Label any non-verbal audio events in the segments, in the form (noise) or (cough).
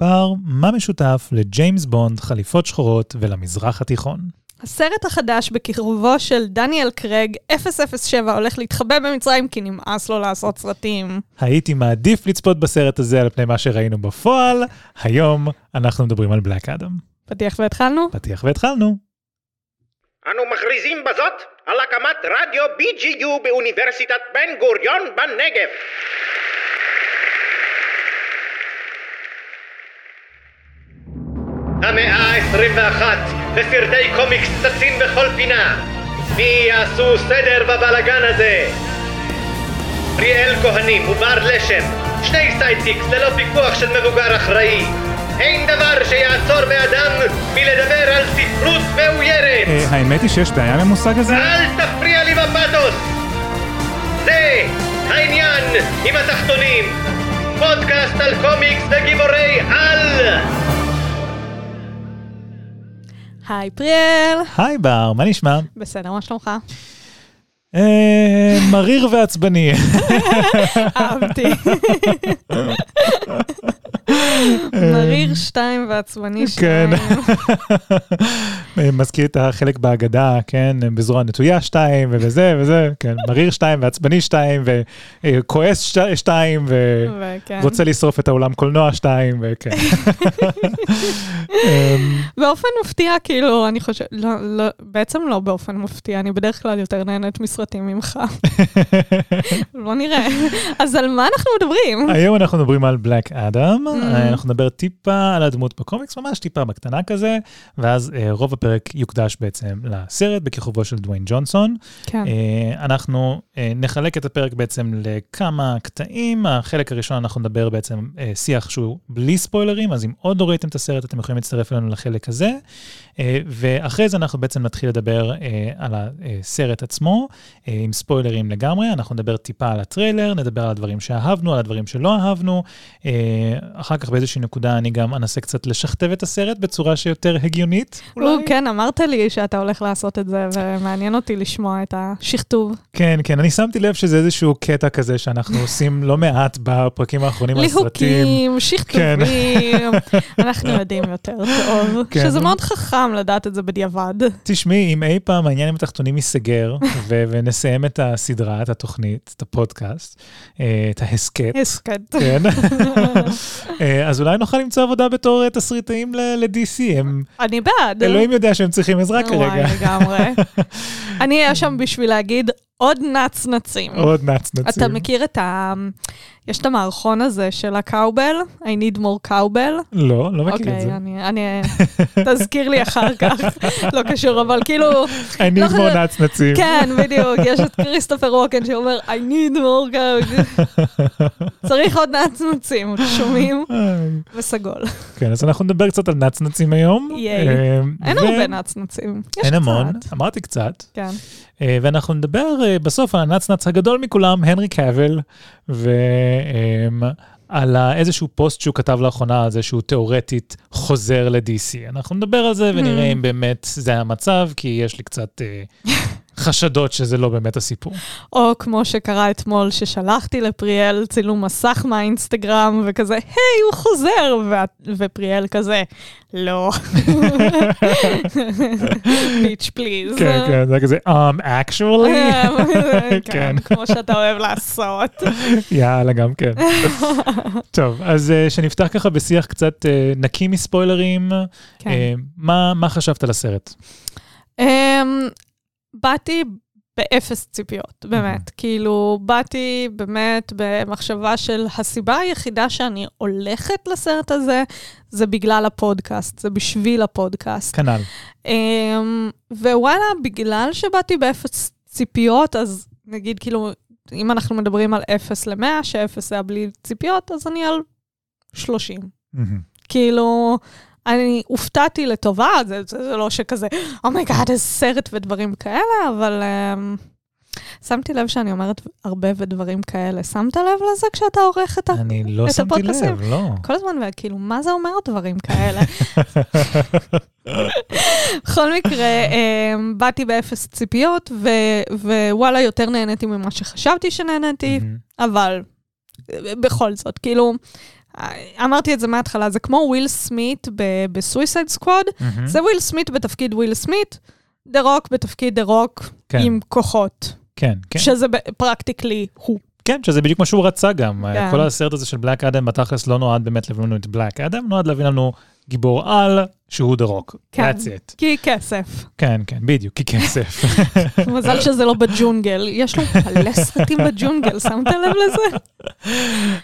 בר, מה משותף לג'יימס בונד, חליפות שחורות ולמזרח התיכון? הסרט החדש בקירובו של דניאל קרג, 007, הולך להתחבא במצרים כי נמאס לו לעשות סרטים. הייתי מעדיף לצפות בסרט הזה על פני מה שראינו בפועל. היום אנחנו מדברים על בלק אדם. פתיח והתחלנו? פתיח והתחלנו. אנו מכריזים בזאת על הקמת רדיו BGU באוניברסיטת בן גוריון בנגב. המאה ה-21 וסרטי קומיקס צצים בכל פינה. מי יעשו סדר בבלגן הזה? פריאל כהנים ובר לשם, שני sidekicks ללא פיקוח של מבוגר אחראי. אין דבר שיעצור מאדם מלדבר על ספרות מאוירת. אה, האמת היא שיש בעיה עם המושג הזה? אל תפריע לי בפתוס! זה העניין עם התחתונים. פודקאסט על קומיקס וגיבורי על! היי פריאל. היי בר, מה נשמע? בסדר, מה שלומך? אה, מריר ועצבני. (laughs) אהבתי. (laughs) מריר שתיים ועצבני כן. שתיים. (laughs) מזכיר את החלק בהגדה, כן, בזרוע נטויה שתיים, ובזה וזה, כן, מריר שתיים ועצבני שתיים, וכועס שת- שתיים. ורוצה לשרוף את האולם קולנוע שתיים, וכן. (laughs) אמ, באופן מפתיע, כאילו, אני חושבת, לא, לא, בעצם לא באופן מפתיע, אני בדרך כלל יותר נהנית מסרטים ממך. (laughs) בוא נראה. אז על מה אנחנו מדברים? היום אנחנו מדברים על בלק אדם. אנחנו נדבר טיפה על הדמות בקומיקס, ממש טיפה בקטנה כזה, ואז אה, רוב הפרק יוקדש בעצם לסרט בכיכובו של דוויין ג'ונסון. כן. אה, אנחנו אה, נחלק את הפרק בעצם לכמה קטעים. החלק הראשון אנחנו נדבר בעצם אה, שיח שהוא בלי ספוילרים, אז אם עוד לא ראיתם את הסרט, אתם יכולים להצטרף אלינו לחלק הזה. אה, ואחרי זה אנחנו בעצם נתחיל לדבר אה, על הסרט עצמו, אה, עם ספוילרים לגמרי. אנחנו נדבר טיפה על הטריילר, נדבר על הדברים שאהבנו, על הדברים שלא אהבנו. אה, אחר כך באיזושהי נקודה אני גם אנסה קצת לשכתב את הסרט בצורה שיותר הגיונית. הוא, כן, אמרת לי שאתה הולך לעשות את זה, ומעניין אותי לשמוע את השכתוב. כן, כן, אני שמתי לב שזה איזשהו קטע כזה שאנחנו עושים לא מעט בפרקים האחרונים על סרטים. ליהוקים, שכתובים, (laughs) אנחנו יודעים יותר טוב. כן. שזה מאוד חכם לדעת את זה בדיעבד. תשמעי, אם אי פעם העניין עם התחתונים ייסגר, (laughs) ו- ונסיים את הסדרה, את התוכנית, את הפודקאסט, אה, את ההסכת, הסכת. כן, (laughs) אה, אז אולי נוכל למצוא עבודה בתור אה, תסריטאים ל-DC, אני בעד. אלוהים יודע שהם צריכים עזרה וואי, כרגע. לגמרי. (laughs) אני אהיה שם בשביל להגיד עוד נצנצים. עוד נצנצים. אתה מכיר את ה... יש את המערכון הזה של הקאובל, I need more cowbell. לא, לא מכיר את אוקיי, זה. אני, אני, תזכיר לי אחר כך, לא קשור, אבל כאילו, I לא need חשוב. more נצנצים. כן, בדיוק, יש את כריסטופר ווקן שאומר, I need more cowbell. צריך עוד נצנוצים, שומעים? (laughs) וסגול. כן, אז אנחנו נדבר קצת על נצנצים היום. ייי. אה, אין הרבה נצנוצים, יש אין המון. אמרתי קצת. כן. אה, ואנחנו נדבר אה, בסוף על הנצנץ הגדול מכולם, הנרי קאבל, ועל איזשהו פוסט שהוא כתב לאחרונה על זה שהוא תיאורטית חוזר ל-DC. אנחנו נדבר על זה ונראה Hmm. אם באמת זה המצב, כי יש לי קצת אה, (laughs) חשדות שזה לא באמת הסיפור. או כמו שקרה אתמול, ששלחתי לפריאל צילום מסך מהאינסטגרם, וכזה, היי, הוא חוזר, וה- ופריאל כזה, לא. ביץ' פליז. כן, כן, זה כזה, um, actually? (laughs) (laughs) כן, כן. כמו שאתה אוהב לעשות. יאללה, גם כן. טוב, אז אה, שנפתח ככה בשיח קצת אה, נקי מספוילרים, כן. אה, מה מה חשבת על הסרט? אמ, באתי באפס ציפיות, באמת. כאילו, באתי באמת במחשבה של הסיבה היחידה שאני הולכת לסרט הזה, זה בגלל הפודקאסט, זה בשביל הפודקאסט. כנ"ל. אמ, ווואלה, בגלל שבאתי באפס ציפיות, אז נגיד, כאילו, אם אנחנו מדברים על 0 ל-100, שאפס היה בלי ציפיות, אז אני על 30. מהמם. כאילו, אני הופתעתי לטובה, זה, זה, זה לא שכזה, oh my God, איזה סרט ודברים כאלה, אבל um, שמתי לב שאני אומרת הרבה ודברים כאלה. שמת לב לזה כשאתה עורך את ה... אני לא שמתי הפודקאסטים? לב, לא. כל הזמן, וכאילו, מה זה אומר דברים כאלה? בכל מקרה, um, באתי באפס ציפיות, ו- ווואלה, יותר נהניתי ממה שחשבתי שנהניתי. אבל בכל זאת, כאילו, אמרתי את זה מההתחלה, זה כמו וויל סמית ב-Suicide Squad, מהמם. זה וויל סמית בתפקיד וויל סמית, דה רוק בתפקיד דה רוק כן. עם כוחות, כן, כן. שזה practically הוא. כן, שזה בדיוק מה שהוא רצה גם. כן. כל הסרט הזה של בלק אדם בתכלס לא נועד באמת להביא לנו את בלק אדם, נועד להביא לנו גיבור על שהוא דה רוק. כן. That's it. כי כסף. כן, כן, בדיוק, כי כסף. מזל (laughs) שזה לא בג'ונגל. יש לו מלא סרטים בג'ונגל, שמת לב לזה?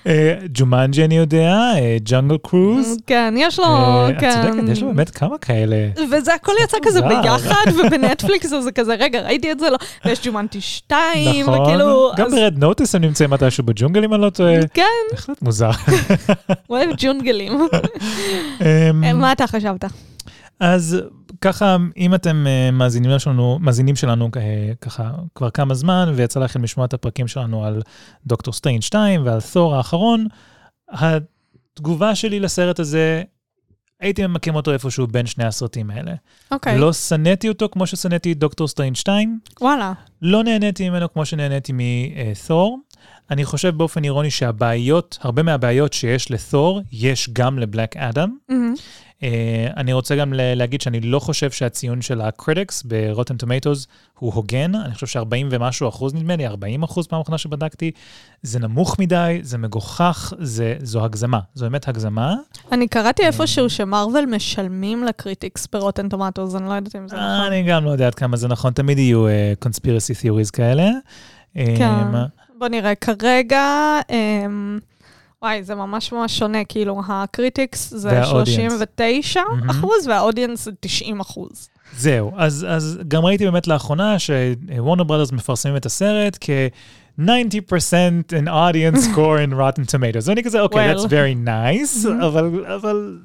אה, ג'ומנג'י אני יודע, Jungle Cruise. כן, יש לו, אה, את כן. צודקת, יש לו באמת כמה כאלה. וזה הכל יצא כזה. ביחד, (laughs) ובנטפליקס זה כזה, רגע, ראיתי את זה, לא, ויש ג'ומנג'י 2, נכון. וכאילו... גם אז- ב-Red Notice הם נמצאים מתישהו בג'ונגל אם אני לא טועה. כן, בהחלט מוזר. (laughs) אוהב ג'ונגלים. אמ, מה אתה חשבת? אז ככה, אם אתם אה, מאזינים שלנו, מאזינים שלנו אה, ככה כבר כמה זמן, ויצא לכם לשמוע את הפרקים שלנו על דוקטור סטריינג' 2 ועל תור האחרון, התגובה שלי לסרט הזה, הייתי ממקם אותו איפשהו בין שני הסרטים האלה. אוקיי, לא שנאתי אותו כמו ששנאתי את דוקטור סטריינג' 2, וואלה. לא נהניתי ממנו כמו שנהניתי מתור. אני חושב באופן אירוני שהבעיות, הרבה מהבעיות שיש לתור, יש גם לבלק אדם. מהמם. Uh, אני רוצה גם להגיד שאני לא חושב שהציון של ה-critics ב-Rotten Tomatoes הוא הוגן, אני חושב ש-40 ומשהו אחוז נדמה לי, 40 אחוז פעם אחרונה שבדקתי, זה נמוך מדי, זה מגוחך, זה, זו הגזמה, זו באמת הגזמה. אני קראתי איפשהו שמרוול משלמים ל-critics ב-Rotten Tomatoes, אני לא יודעת אם זה נכון. אני גם לא יודע עד כמה זה נכון, תמיד יהיו uh, conspiracy theories כאלה. כן. Um, בוא נראה, כרגע, אמ, וואי, זה ממש ממש שונה, כאילו, ה critics זה וה audience. 39 מהמם. אחוז, וה audience זה 90 אחוז. זהו, אז, אז גם ראיתי באמת לאחרונה שוורנר ברודרס מפרסמים את הסרט כ-90% an audience (laughs) score in Rotten Tomatoes. ואני כזה, אוקיי, that's very nice. אבל, אבל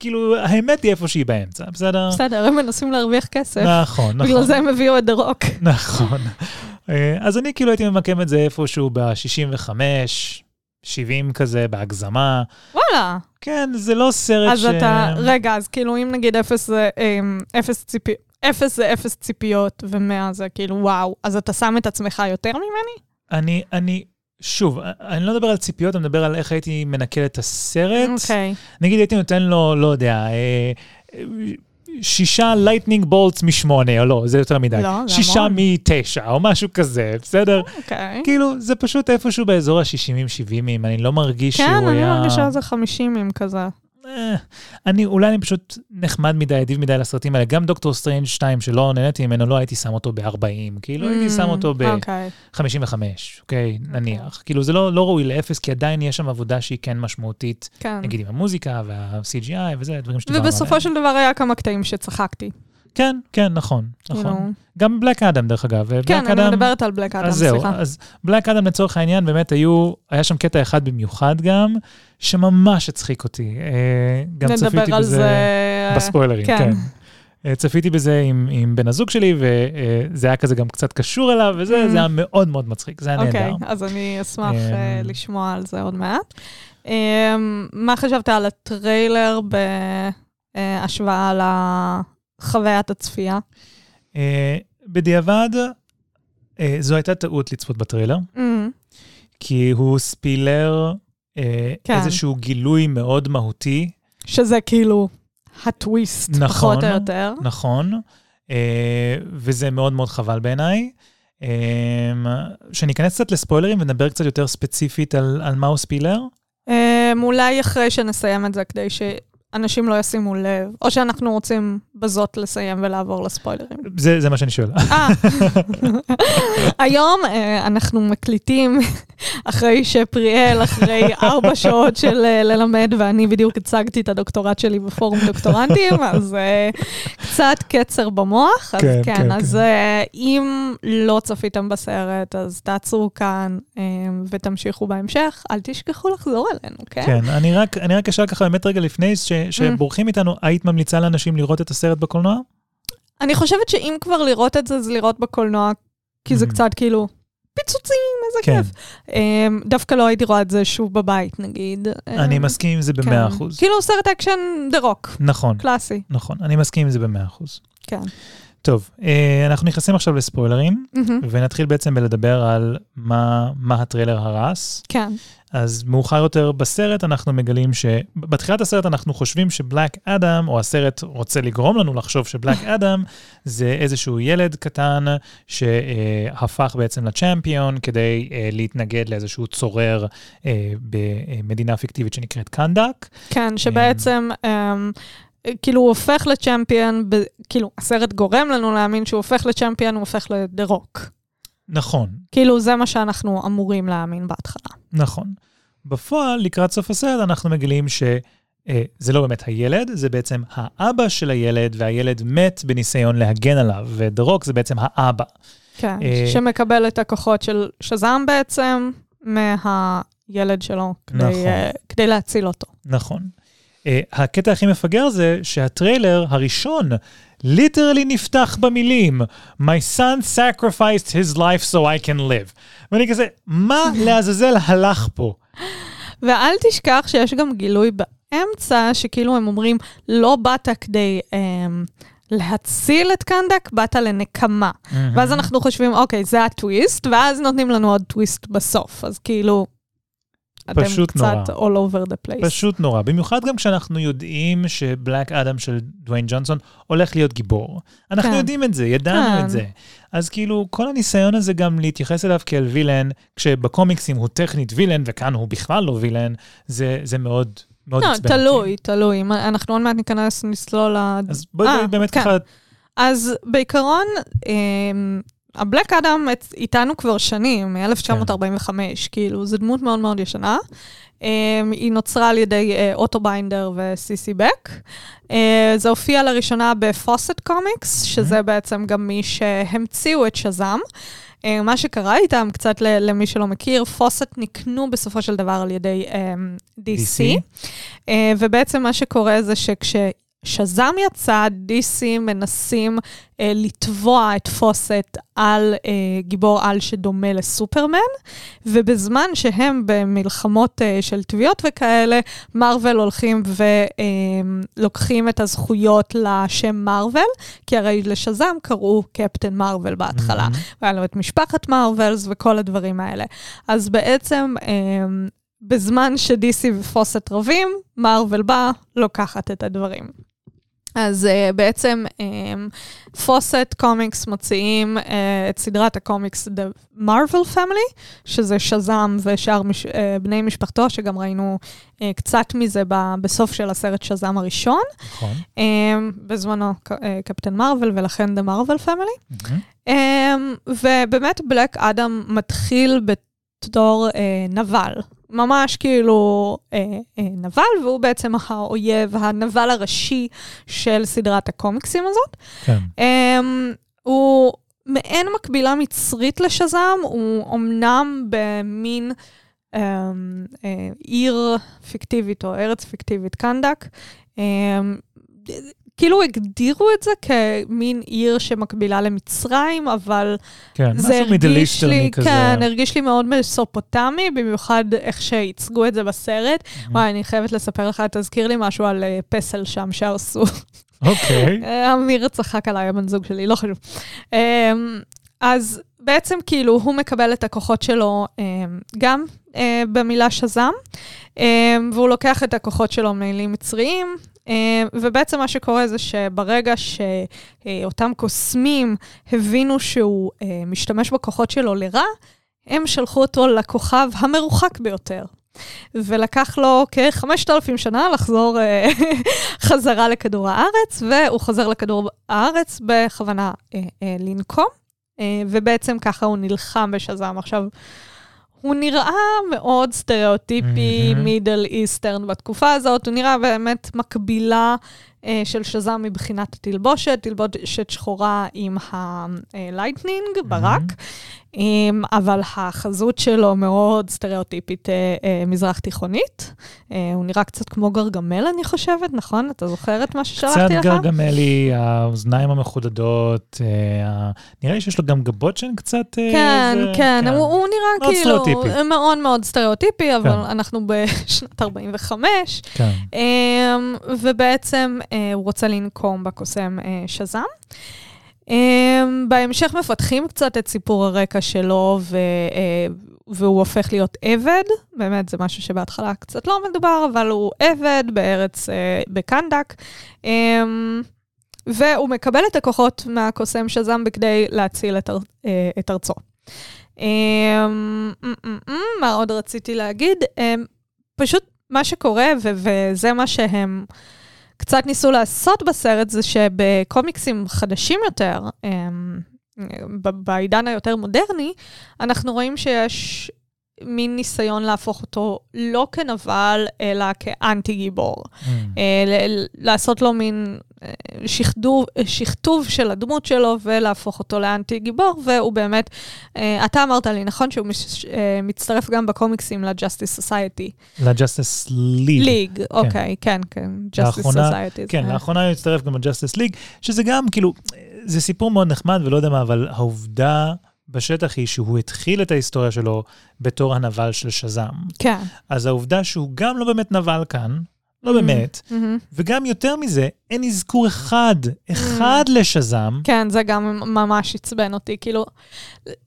כאילו, האמת היא איפה שהיא באמצע, בסדר? בסדר, הם מנסים להרוויח כסף. נכון, נכון. בגלל זה הם הביאו את דה רוק. נכון. אה, אז אני כאילו הייתי ממקם את זה איפשהו ב-65, 70 כזה, בהגזמה. וואלה. כן, זה לא סרט אז ש... אתה, רגע, אז כאילו, אם נגיד אפס זה אמ, אפס ציפיות, אפס זה אפס ציפיות, ומאה זה כאילו וואו, אז אתה שם את עצמך יותר ממני? אני, אני, שוב, אני לא מדבר על ציפיות, אני מדבר על איך הייתי מנקל את הסרט. אוקיי. נגיד הייתי נותן לו, לא יודע, אה, שישה lightning bolts משמונה, או לא, זה יותר מדי. לא, זה שישה המון. מתשע, או משהו כזה, בסדר? אוקיי. כאילו, זה פשוט איפשהו באזור ה-60-70, אני לא מרגיש כן, שהוא אני היה... מרגישה איזה 50 עם כזה. אה, אני, אולי אני פשוט נחמד מדי, אדיב מדי לסרטים האלה. גם דוקטור סטרנג' 2, שלא נהניתי ממנו, לא הייתי שם אותו ב-40, כאילו הייתי שם אותו ב... אוקיי. 55, אוקיי, נניח. כאילו, זה לא, לא ראוי לאפס, כי עדיין יש שם עבודה שהיא כן משמעותית, כן. נגיד עם המוזיקה וה-CGI וזה, דברים שדיברנו עליהם. ובסופו של דבר היה כמה קטעים שצחקתי. כן, כן, נכון, כאילו, נכון. גם בלק אדם, דרך אגב. כן, ובלק אני מדברת על בלק אדם, אז זהו, סליחה. אז בלק אדם לצורך העניין, באמת היו, היה שם קטע אחד במיוחד גם, שממש הצחיק אותי. אה, גם צפיתי נדבר על בזה זה... בספוילרים, כן. כן. אה, צפיתי בזה עם, עם בן הזוג שלי, וזה היה כזה גם קצת קשור אליו, וזה Mm. זה היה מאוד מאוד מצחיק, זה היה אוקיי, נהדר. אז אני אשמח אה, לשמוע על זה עוד מעט. אמ, מה חשבת על הטריילר בהשוואה לחוויית הצפייה? אה, בדיעבד, אה, זו הייתה טעות לצפות בטריילר, אמ, כי הוא ספילר אה, כן. איזשהו גילוי מאוד מהותי, שזה כאילו הטוויסט, נכון. פחות או יותר. נכון, וזה מאוד מאוד חבל בעיניי. שניכנס קצת לספוילרים ונדבר קצת יותר ספציפית על, על מהו ספילר. אמ, אולי אחרי שנסיים את זה, כדי שאנשים לא ישימו לב, או שאנחנו רוצים בזאת לסיים ולעבור לספוילרים. זה, זה מה שאני שואל. אה, היום אה, אנחנו מקליטים אחרי שפריאל, אחרי ארבע שעות של אה, ללמד, ואני בדיוק הצגתי את הדוקטורט שלי בפורום דוקטורנטים, אז קצת קצר במוח. אז כן, כן, כן, אז כן. אם לא צפיתם בסרט, אז תעצרו כאן ותמשיכו בהמשך. אל תשכחו לחזור אלינו, כן? כן, אני רק, אני רק אשאל ככה באמת רגע לפני ש, שבורחים איתנו, היית ממליצה לאנשים לראות את הסרט בקולנוע? אני חושבת שאם כבר לראות את זה, זה לראות בקולנוע, כי זה Mhm. קצת כאילו פיצוצים, איזה כן. כיף. אמ, דווקא לא הייתי רואה את זה שוב בבית, נגיד. אני אמ, מסכים עם זה כן. במאה אחוז. כאילו סרט אקשן דה רוק, נכון, קלאסי, נכון, אני מסכים עם זה במאה אחוז. כן. טוב, אה, אנחנו נכנסים עכשיו לספוילרים, מהמם, ונתחיל בעצם בלדבר על מה, מה הטריילר הרס. כן. אז מאוחר יותר בסרט אנחנו מגלים ש... בתחילת הסרט אנחנו חושבים שבלק אדם, או הסרט רוצה לגרום לנו לחשוב שבלק (laughs) אדם זה איזשהו ילד קטן שהפך בעצם לצ'מפיון כדי uh, להתנגד לאיזשהו צורר uh, במדינה פיקטיבית שנקראת קנדק. כן, שבעצם... Um, כאילו הוא הופך לצ'מפיון, ב, כאילו הסרט גורם לנו להאמין שהוא הופך לצ'מפיון, הוא הופך לדה רוק. נכון. כאילו זה מה שאנחנו אמורים להאמין בהתחלה. נכון. בפועל, לקראת סוף הסרט, אנחנו מגלים שזה אה, לא באמת הילד, זה בעצם האבא של הילד, והילד מת בניסיון להגן עליו, ודה רוק זה בעצם האבא. כן, אה, שמקבל את הכוחות של שזאם בעצם מהילד שלו, כדי, נכון. uh, כדי להציל אותו. נכון. הקטע הכי מפגר זה שהטריילר הראשון ליטרלי נפתח במילים, My son sacrificed his life so I can live. ואני כזה, מה לעזאזל הלך פה? ואל תשכח שיש גם גילוי באמצע, שכאילו הם אומרים, לא באת כדי... אמ, להציל את קנדק, באת לנקמה. Mm-hmm. ואז אנחנו חושבים, אוקיי, זה הטוויסט, ואז נותנים לנו עוד טוויסט בסוף. אז כאילו, פשוט אתם נורא. קצת all over the place. פשוט נורא. במיוחד גם כשאנחנו יודעים שבלק אדם של דוויין ג'ונסון הולך להיות גיבור. אנחנו כן. יודעים את זה, ידענו כן. את זה. אז כאילו, כל הניסיון הזה גם להתייחס אליו כאל וילן, כשבקומיקסים הוא טכנית וילן, וכאן הוא בכלל לא וילן, זה, זה מאוד, מאוד לא, תלוי. תלוי. אנחנו עוד מעט ניכנס, נסלול ל... אז בואי אה, באמת כן. ככה, אז בעיקרון, אמ, הבלק אדם איתנו כבר שנים, מ-1945, כאילו, זו דמות מאוד מאוד ישנה. אמ, היא נוצרה על ידי אה, אוטו ביינדר וסי סי בק. אה, זה הופיע לראשונה בפוסט קומיקס, שזה בעצם גם מי שהמציאו את שזאם. אה, מה שקרה איתם, קצת למי שלא מכיר, פוסט נקנו בסופו של דבר על ידי אמ, DC. אה, ובעצם מה שקורה זה שכששזאם יצא, DC מנסים אה, לתבוע את פוסט על אה, גיבור על שדומה לסופרמן, ובזמן שהם במלחמות אה, של תביעות וכאלה, מארוול הולכים ולוקחים את הזכויות לשם מארוול, כי הרי לשזאם קראו קפטן מארוול בהתחלה. מהמם. והיה לו את משפחת מארוולס וכל הדברים האלה. אז בעצם, אמ, בזמן שדיסי ופוסט רבים, מארוול בא, לוקחת את הדברים. אז uh, בעצם um, פוסט קומיקס מוציאים uh, את סדרת הקומיקס The Marvel Family, שזה שזאם ושאר מש, uh, בני משפחתו, שגם ראינו uh, קצת מזה ב, בסוף של הסרט שזאם הראשון. נכון. Um, בזמנו uh, קפטן מארוול ולכן The Marvel Family. מהמם. Um, ובאמת בלק אדם מתחיל בתור uh, נבל. ממש כאילו uh, uh, נבל, והוא בעצם האויב, הנבל הראשי של סדרת הקומיקסים הזאת. כן. Um, הוא מעין מקבילה מצרית לשזאם, הוא אמנם במין um, uh, עיר פיקטיבית או ארץ פיקטיבית, קנדק. Um, כאילו הגדירו את זה כמין עיר שמקבילה למצרים, אבל כן, זה הרגיש לי, כזה. כן, הרגיש לי מאוד מסופוטמי, במיוחד איך שייצגו את זה בסרט. וואי, אני חייבת לספר לך, תזכיר לי משהו על אה, פסל שם שהרסו. אוקיי. (laughs) אה, אמיר צחק עליי, הבן זוג שלי, לא חשוב. אה, אז בעצם כאילו הוא מקבל את הכוחות שלו אה, גם אה, במילה שזאם, אה, והוא לוקח את הכוחות שלו ממילים מצריים, ובעצם מה שקורה זה שברגע שאותם קוסמים הבינו שהוא אה, משתמש בכוחות שלו לרע, הם שלחו אותו לכוכב המרוחק ביותר. ולקח לו כ-5,000 שנה לחזור אה, (laughs) חזרה לכדור הארץ, והוא חוזר לכדור הארץ בכוונה אה, אה, לנקום, אה, ובעצם ככה הוא נלחם בשזאם. עכשיו, הוא נראה מאוד סטריאוטיפי. Middle Eastern בתקופה הזאת, הוא נראה באמת מקבילה של שזאם מבחינת התלבושת, תלבושת שחורה עם ה lightning, ברק, אמ, אבל החזות שלו מאוד סטריאוטיפית אה, אה, מזרח תיכונית. אה, הוא נראה קצת כמו גרגמל, אני חושבת, נכון? אתה זוכר את מה קצת ששלחתי לך? גרגמלי, האוזניים המחודדות, אה, נראה לי שיש לו גם גבות שהן קצת... אה, כן, זה- כן, הוא, הוא נראה מאוד כאילו סטריאוטיפי. מאוד מאוד סטריאוטיפי, אבל כן. אנחנו בשנת 45, כן. אמ, ובעצם אה, הוא רוצה לנקום בקוסם אה, שזאם. אמ, בהמשך מפתחים קצת את סיפור הרקע שלו, והוא הופך להיות עבד, באמת זה משהו שבהתחלה קצת לא מדובר, אבל הוא עבד בארץ, אה, בקנדק. אה, והוא מקבל את הכוחות מהקוסם שזם בכדי להציל את, אר, אה, את ארצו. אה, מה עוד רציתי להגיד? אה, פשוט מה שקורה, ו- וזה מה שהם קצת ניסו לעשות בסרט, זה שבקומיקסים חדשים יותר, בעידן היותר מודרני, אנחנו רואים שיש מין ניסיון להפוך אותו לא כנבל, אלא כאנטי גיבור. Mm. לעשות לו מין שכדוב, שכתוב של הדמות שלו ולהפוך אותו לאנטי גיבור, והוא באמת, אתה אמרת לי, נכון, שהוא מצטרף גם בקומיקסים ל-Justice Society. ל-Justice League. League, אוקיי, כן, כן, Justice לאחרונה, Society. כן, לאחרונה הוא הצטרף גם ל-Justice League, שזה גם, כאילו, זה סיפור מאוד נחמד ולא יודע מה, אבל העובדה... בשטח היא שהוא התחיל את ההיסטוריה שלו בתור הנבל של שזם. כן. אז העובדה שהוא גם לא באמת נבל כאן, לא mm-hmm. באמת, mm-hmm. וגם יותר מזה, אין אזכור אחד, אחד mm-hmm. לשזם. כן, זה גם ממש עצבן אותי, כאילו,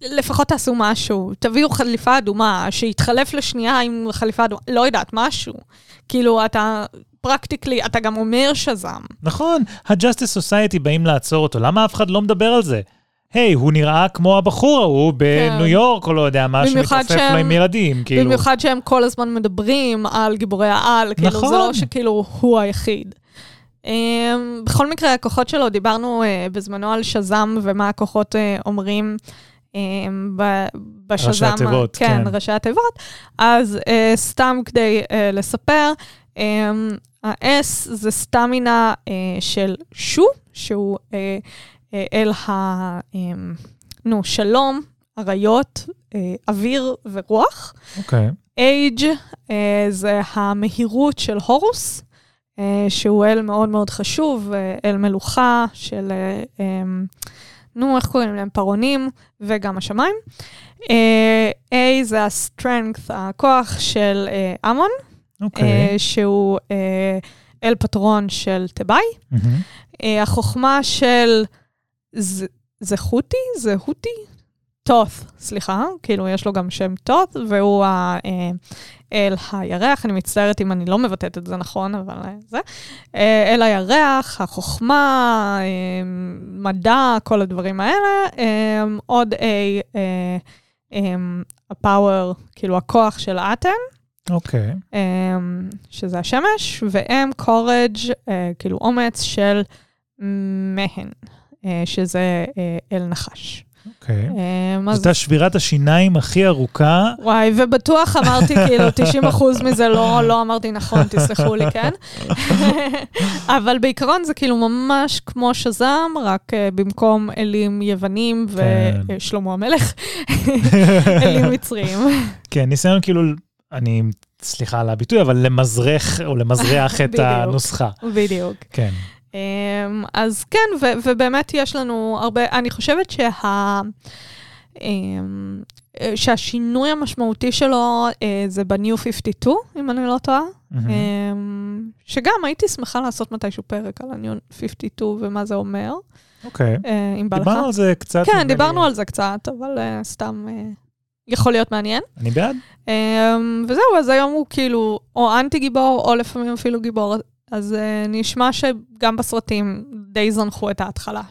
לפחות תעשו משהו, תביאו חליפה אדומה, שיתחלף לשנייה עם חליפה אדומה, לא יודעת, משהו. כאילו, אתה, פרקטיקלי, אתה גם אומר שזם. נכון, ה-Justice Society באים לעצור אותו, למה אף אחד לא מדבר על זה? היי, הוא נראה כמו הבחור ההוא בניו כן. יורק, או לא יודע, מה שמתעופף לו עם ילדים, כאילו. במיוחד שהם כל הזמן מדברים על גיבורי העל, כאילו, נכון. זה לא שכאילו הוא היחיד. Um, בכל מקרה, הכוחות שלו, דיברנו uh, בזמנו על שזם ומה הכוחות uh, אומרים. um, בשזם, ראשי התיבות, כן. כן, ראשי התיבות. אז uh, סתם כדי uh, לספר, um, ה-S זה סטמינה uh, של שו, שהוא uh, אה, אל ה... אמ, נו, שלום, אריות, אה, אוויר ורוח. אוקיי. Okay. אייג' אה, זה המהירות של הורוס, שהוא אל מאוד מאוד חשוב, אל מלוכה של, אמ, נו, איך קוראים להם? פרעונים, וגם השמיים. A זה ה-strength, הכוח של אמון. אוקיי. שהוא אל פטרון של תיבאי. Mm-hmm. החוכמה של... זה חוטי? זה הוטי? תות, סליחה, כאילו יש לו גם שם תות, והוא ה, אה, אל הירח, אני מצטערת אם אני לא מבטאת את זה נכון, אבל אה, זה. אה, אל הירח, החוכמה, מדע, כל הדברים האלה. עוד A, הפאוור, כאילו הכוח של אטן. אוקיי. Okay. שזה השמש, ו-M, קורג', כאילו אומץ של מהן. אה, שזה אה, אל נחש. אוקיי. אה, זאת שבירת השיניים הכי ארוכה. וואי, ובטוח אמרתי, (laughs) כאילו, 90 אחוז מזה לא, לא אמרתי נכון, תסלחו לי, כן? (laughs) אבל בעיקרון זה כאילו ממש כמו שזם, רק במקום אלים יוונים כן. ושלמה המלך, (laughs) אלים מצריים. כן, ניסיון כאילו, אני, סליחה על הביטוי, אבל למזרח או למזרח את הנוסחה. בדיוק. כן. אמ, אז כן, ו- ובאמת יש לנו הרבה, אני חושבת שה... אמ, שהשינוי המשמעותי שלו אה, זה ב-New 52, אם אני לא טועה. Mm-hmm. שגם הייתי שמחה לעשות מתישהו פרק על ה-New 52 ומה זה אומר. אוקיי. Okay. אה, אם בא לך. דיברנו על זה קצת. כן, דיברנו לי... על זה קצת, אבל uh, סתם יכול להיות מעניין. אני בעד. וזהו, אז היום הוא כאילו או אנטי גיבור, או לפעמים אפילו גיבור אז uh, נשמע שגם בסרטים די זנחו את ההתחלה.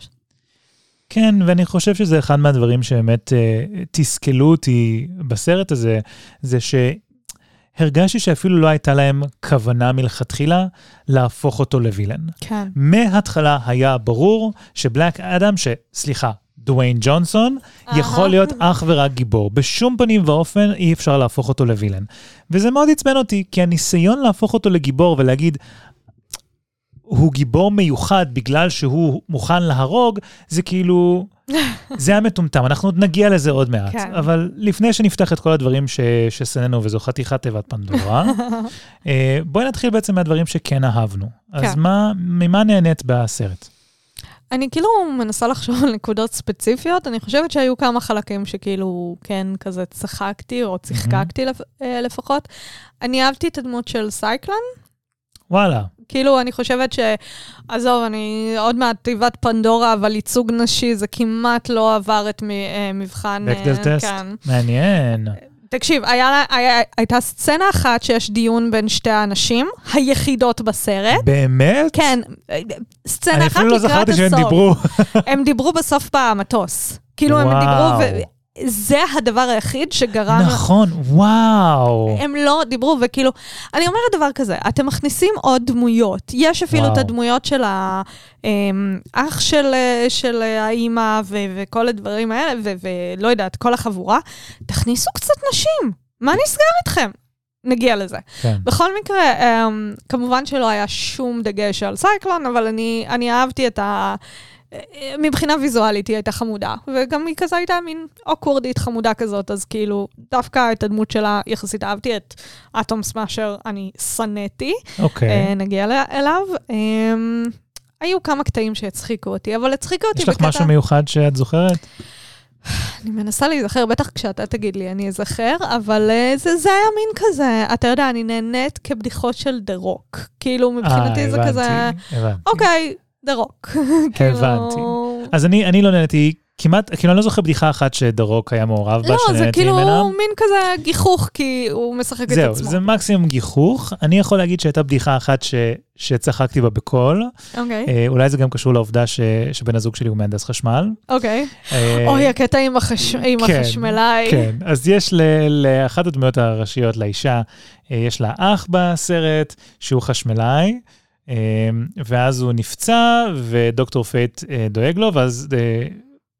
כן, ואני חושב שזה אחד מהדברים שבאמת uh, תסכלו אותי בסרט הזה, זה שהרגשתי שאפילו לא הייתה להם כוונה מלכתחילה להפוך אותו לווילן. כן. מההתחלה היה ברור שבלק אדם, שסליחה, דוויין ג'ונסון, uh-huh. יכול להיות אך ורק גיבור. בשום פנים ואופן אי אפשר להפוך אותו לווילן. וזה מאוד עצבן אותי, כי הניסיון להפוך אותו לגיבור ולהגיד, הוא גיבור מיוחד בגלל שהוא מוכן להרוג, זה כאילו, (laughs) זה המטומטם, אנחנו עוד נגיע לזה עוד מעט. כן. אבל לפני שנפתח את כל הדברים ש... ששנאנו, וזו חתיכת תיבת פנדורה, (laughs) אה, בואי נתחיל בעצם מהדברים שכן אהבנו. כן. אז מה, ממה נהנית בסרט? אני כאילו מנסה לחשוב על נקודות ספציפיות, אני חושבת שהיו כמה חלקים שכאילו כן כזה צחקתי או צחקקתי mm-hmm. לפחות. אני אהבתי את הדמות של סייקלן. וואלה. כאילו, אני חושבת ש... עזוב, אני עוד מעט תיבת פנדורה, אבל ייצוג נשי זה כמעט לא עבר את מ... אה, מבחן... בקדל טסט? כן. מעניין. תקשיב, היה, היה, הייתה סצנה אחת שיש דיון בין שתי האנשים, היחידות בסרט. באמת? כן, סצנה אני אחת אפילו לא לקראת זכרתי שהם הסוף. דיברו. הם דיברו בסוף במטוס. כאילו, הם וואו. דיברו, וזה הדבר היחיד שגרם... נכון, וואו. הם לא דיברו, וכאילו, אני אומרת דבר כזה, אתם מכניסים עוד דמויות. יש אפילו וואו. את הדמויות של האח של, אה, של אה, האימא ו- וכל הדברים האלה, ו- ולא יודעת, כל החבורה. תכניסו קצת נשים, מה נסגר איתכם? נגיע לזה. כן. בכל מקרה, um, כמובן שלא היה שום דגש על סייקלון, אבל אני, אני אהבתי את ה... מבחינה ויזואלית היא הייתה חמודה, וגם היא כזה הייתה מין אוקוורדית חמודה כזאת, אז כאילו, דווקא את הדמות שלה יחסית אהבתי, את אטום סמאשר אני שנאתי, אוקיי. אה, נגיע אליו. אמ, היו כמה קטעים שהצחיקו אותי, אבל הצחיקו אותי יש לך משהו מיוחד שאת זוכרת? אני מנסה להיזכר, בטח כשאתה תגיד לי, אני אזכר, אבל uh, זה, זה היה מין כזה, אתה יודע, אני נהנית כבדיחות של דה רוק. כאילו, מבחינתי זה אה, כזה, הבנתי, הבנתי. אוקיי, דה רוק. (laughs) הבנתי. אז אני אני לא נהניתי, כמעט, כאילו אני לא זוכר בדיחה אחת שדרוק היה מעורב בה, לא, זה שנהניתי כאילו ממנה. מין כזה גיחוך, כי הוא משחק את זהו, עצמו. זה מקסימום גיחוך. אני יכול להגיד שהייתה בדיחה אחת ש, שצחקתי בה בקול. אוקיי, אה, אולי זה גם קשור לעובדה ש, שבן הזוג שלי הוא מהנדס חשמל. אוקיי. אה, אוי, הקטע עם החש- עם כן, החשמלאי. כן, אז יש ל- לאחת הדמויות הראשיות, לאישה, אה, יש לה אח בסרט שהוא חשמלאי, ואז הוא נפצע, ודוקטור פייט אה, דואג לו, ואז אה,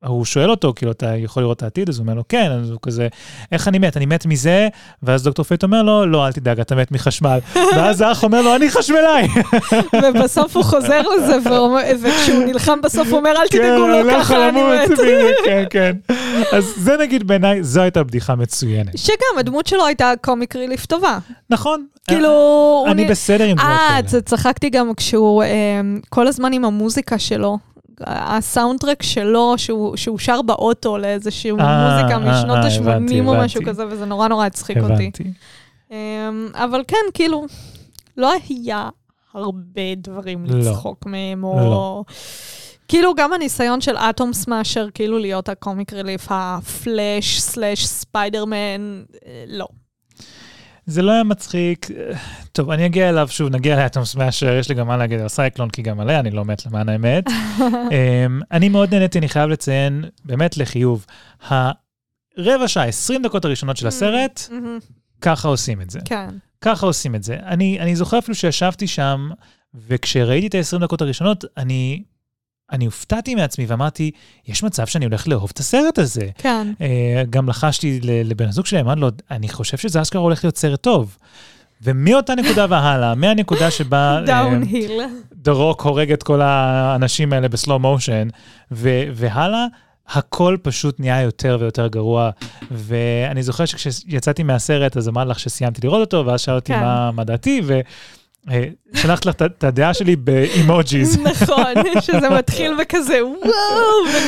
הוא שואל אותו, כאילו, אתה יכול לראות את העתיד? אז הוא אומר לו, כן, אז הוא כזה, איך אני מת? אני מת מזה? ואז דוקטור פייט אומר לו, לא, אל תדאג, אתה מת מחשמל. (laughs) ואז האח אומר לו, אני חשמלאי. (laughs) ובסוף הוא חוזר לזה, וכשהוא נלחם בסוף הוא אומר, אל כן, תדאגו לו, אני לא ככה אני מת. (laughs) כן, כן. אז זה נגיד בעיניי, זו הייתה בדיחה מצוינת. שגם, הדמות שלו הייתה comic relief טובה. נכון. כאילו... הוא אני נ- בסדר עם דמות אה, כאלה. צ- צחקתי גם כשהוא אה, כל הזמן עם המוזיקה שלו. הסאונדטרק שלו, שהוא, שהוא שר באוטו לאיזשהו אה, מוזיקה אה, משנות אה, ה-80 הבנתי, או. משהו כזה, וזה נורא נורא הצחיק אותי. אה, אבל כן, כאילו, לא היה הרבה דברים לא. לצחוק מהם, או... לא. כאילו גם הניסיון של אטום סמאשר, כאילו להיות ה comic relief, הפלאש slash ספיידרמן, אה, לא. זה לא היה מצחיק. טוב, אני אגיע אליו שוב, נגיע לאטום סמאשר, יש לי גם מה להגיד על סייקלון, כי גם עליה אני לא מת למען האמת. (laughs) אמ, אני מאוד נהניתי, אני חייב לציין, באמת לחיוב, הרבע שעה, 20 דקות הראשונות של הסרט, מהמם, ככה עושים את זה. כן. ככה עושים את זה. אני, אני זוכר אפילו שישבתי שם, וכשראיתי את ה-20 דקות הראשונות, אני, אני הופתעתי מעצמי ואמרתי, יש מצב שאני הולך לאהוב את הסרט הזה. כן. אה, גם לחשתי לבן הזוג שלי, אמרתי לו, אני חושב שזה אשכרה הולך להיות סרט טוב. ומאותה נקודה (laughs) והלאה, מהנקודה שבה downhill. דה רוק הורג את כל האנשים האלה ב slow motion, ו- והלאה, הכל פשוט נהיה יותר ויותר גרוע. ואני זוכר שכשיצאתי מהסרט, אז אמרתי לך שסיימתי לראות אותו, ואז שאלת אותי כן. מה, מה דעתי, ושלחת לך את- הדעה שלי באימוג'יז. (laughs) נכון, שזה מתחיל בכזה וואו,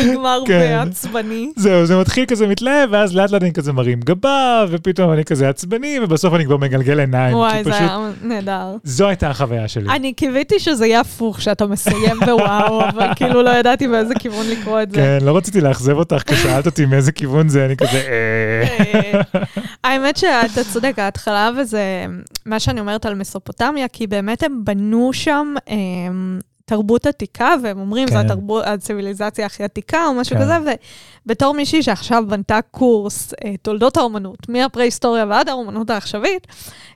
ונגמר כן. בעצבני. זהו, זה מתחיל כזה מתלהב, ואז לאט לאט אני כזה מרים גבה, ופתאום אני כזה עצבני, ובסוף אני כבר מגלגל עיניים. וואי, זה היה נהדר. זו הייתה החוויה שלי. אני קיוויתי שזה יהיה הפוך, שאתה מסיים בוואו, (laughs) אבל כאילו לא ידעתי באיזה כיוון לקרוא את זה. כן, לא רציתי לאכזב אותך כששאלת אותי מאיזה כיוון זה, אני כזה, אה... אה, האמת שאתה צודק, ההתחלה וזה מה שאני אומרת על מסופוטמיה, כי באמת הם בנו שם אמ, תרבות עתיקה, והם אומרים, כן. זו התרבות, הציוויליזציה הכי עתיקה או משהו כן. כזה, ובתור מישהי שעכשיו בנתה קורס אה, תולדות האומנות, מהפרה-היסטוריה ועד האומנות העכשווית,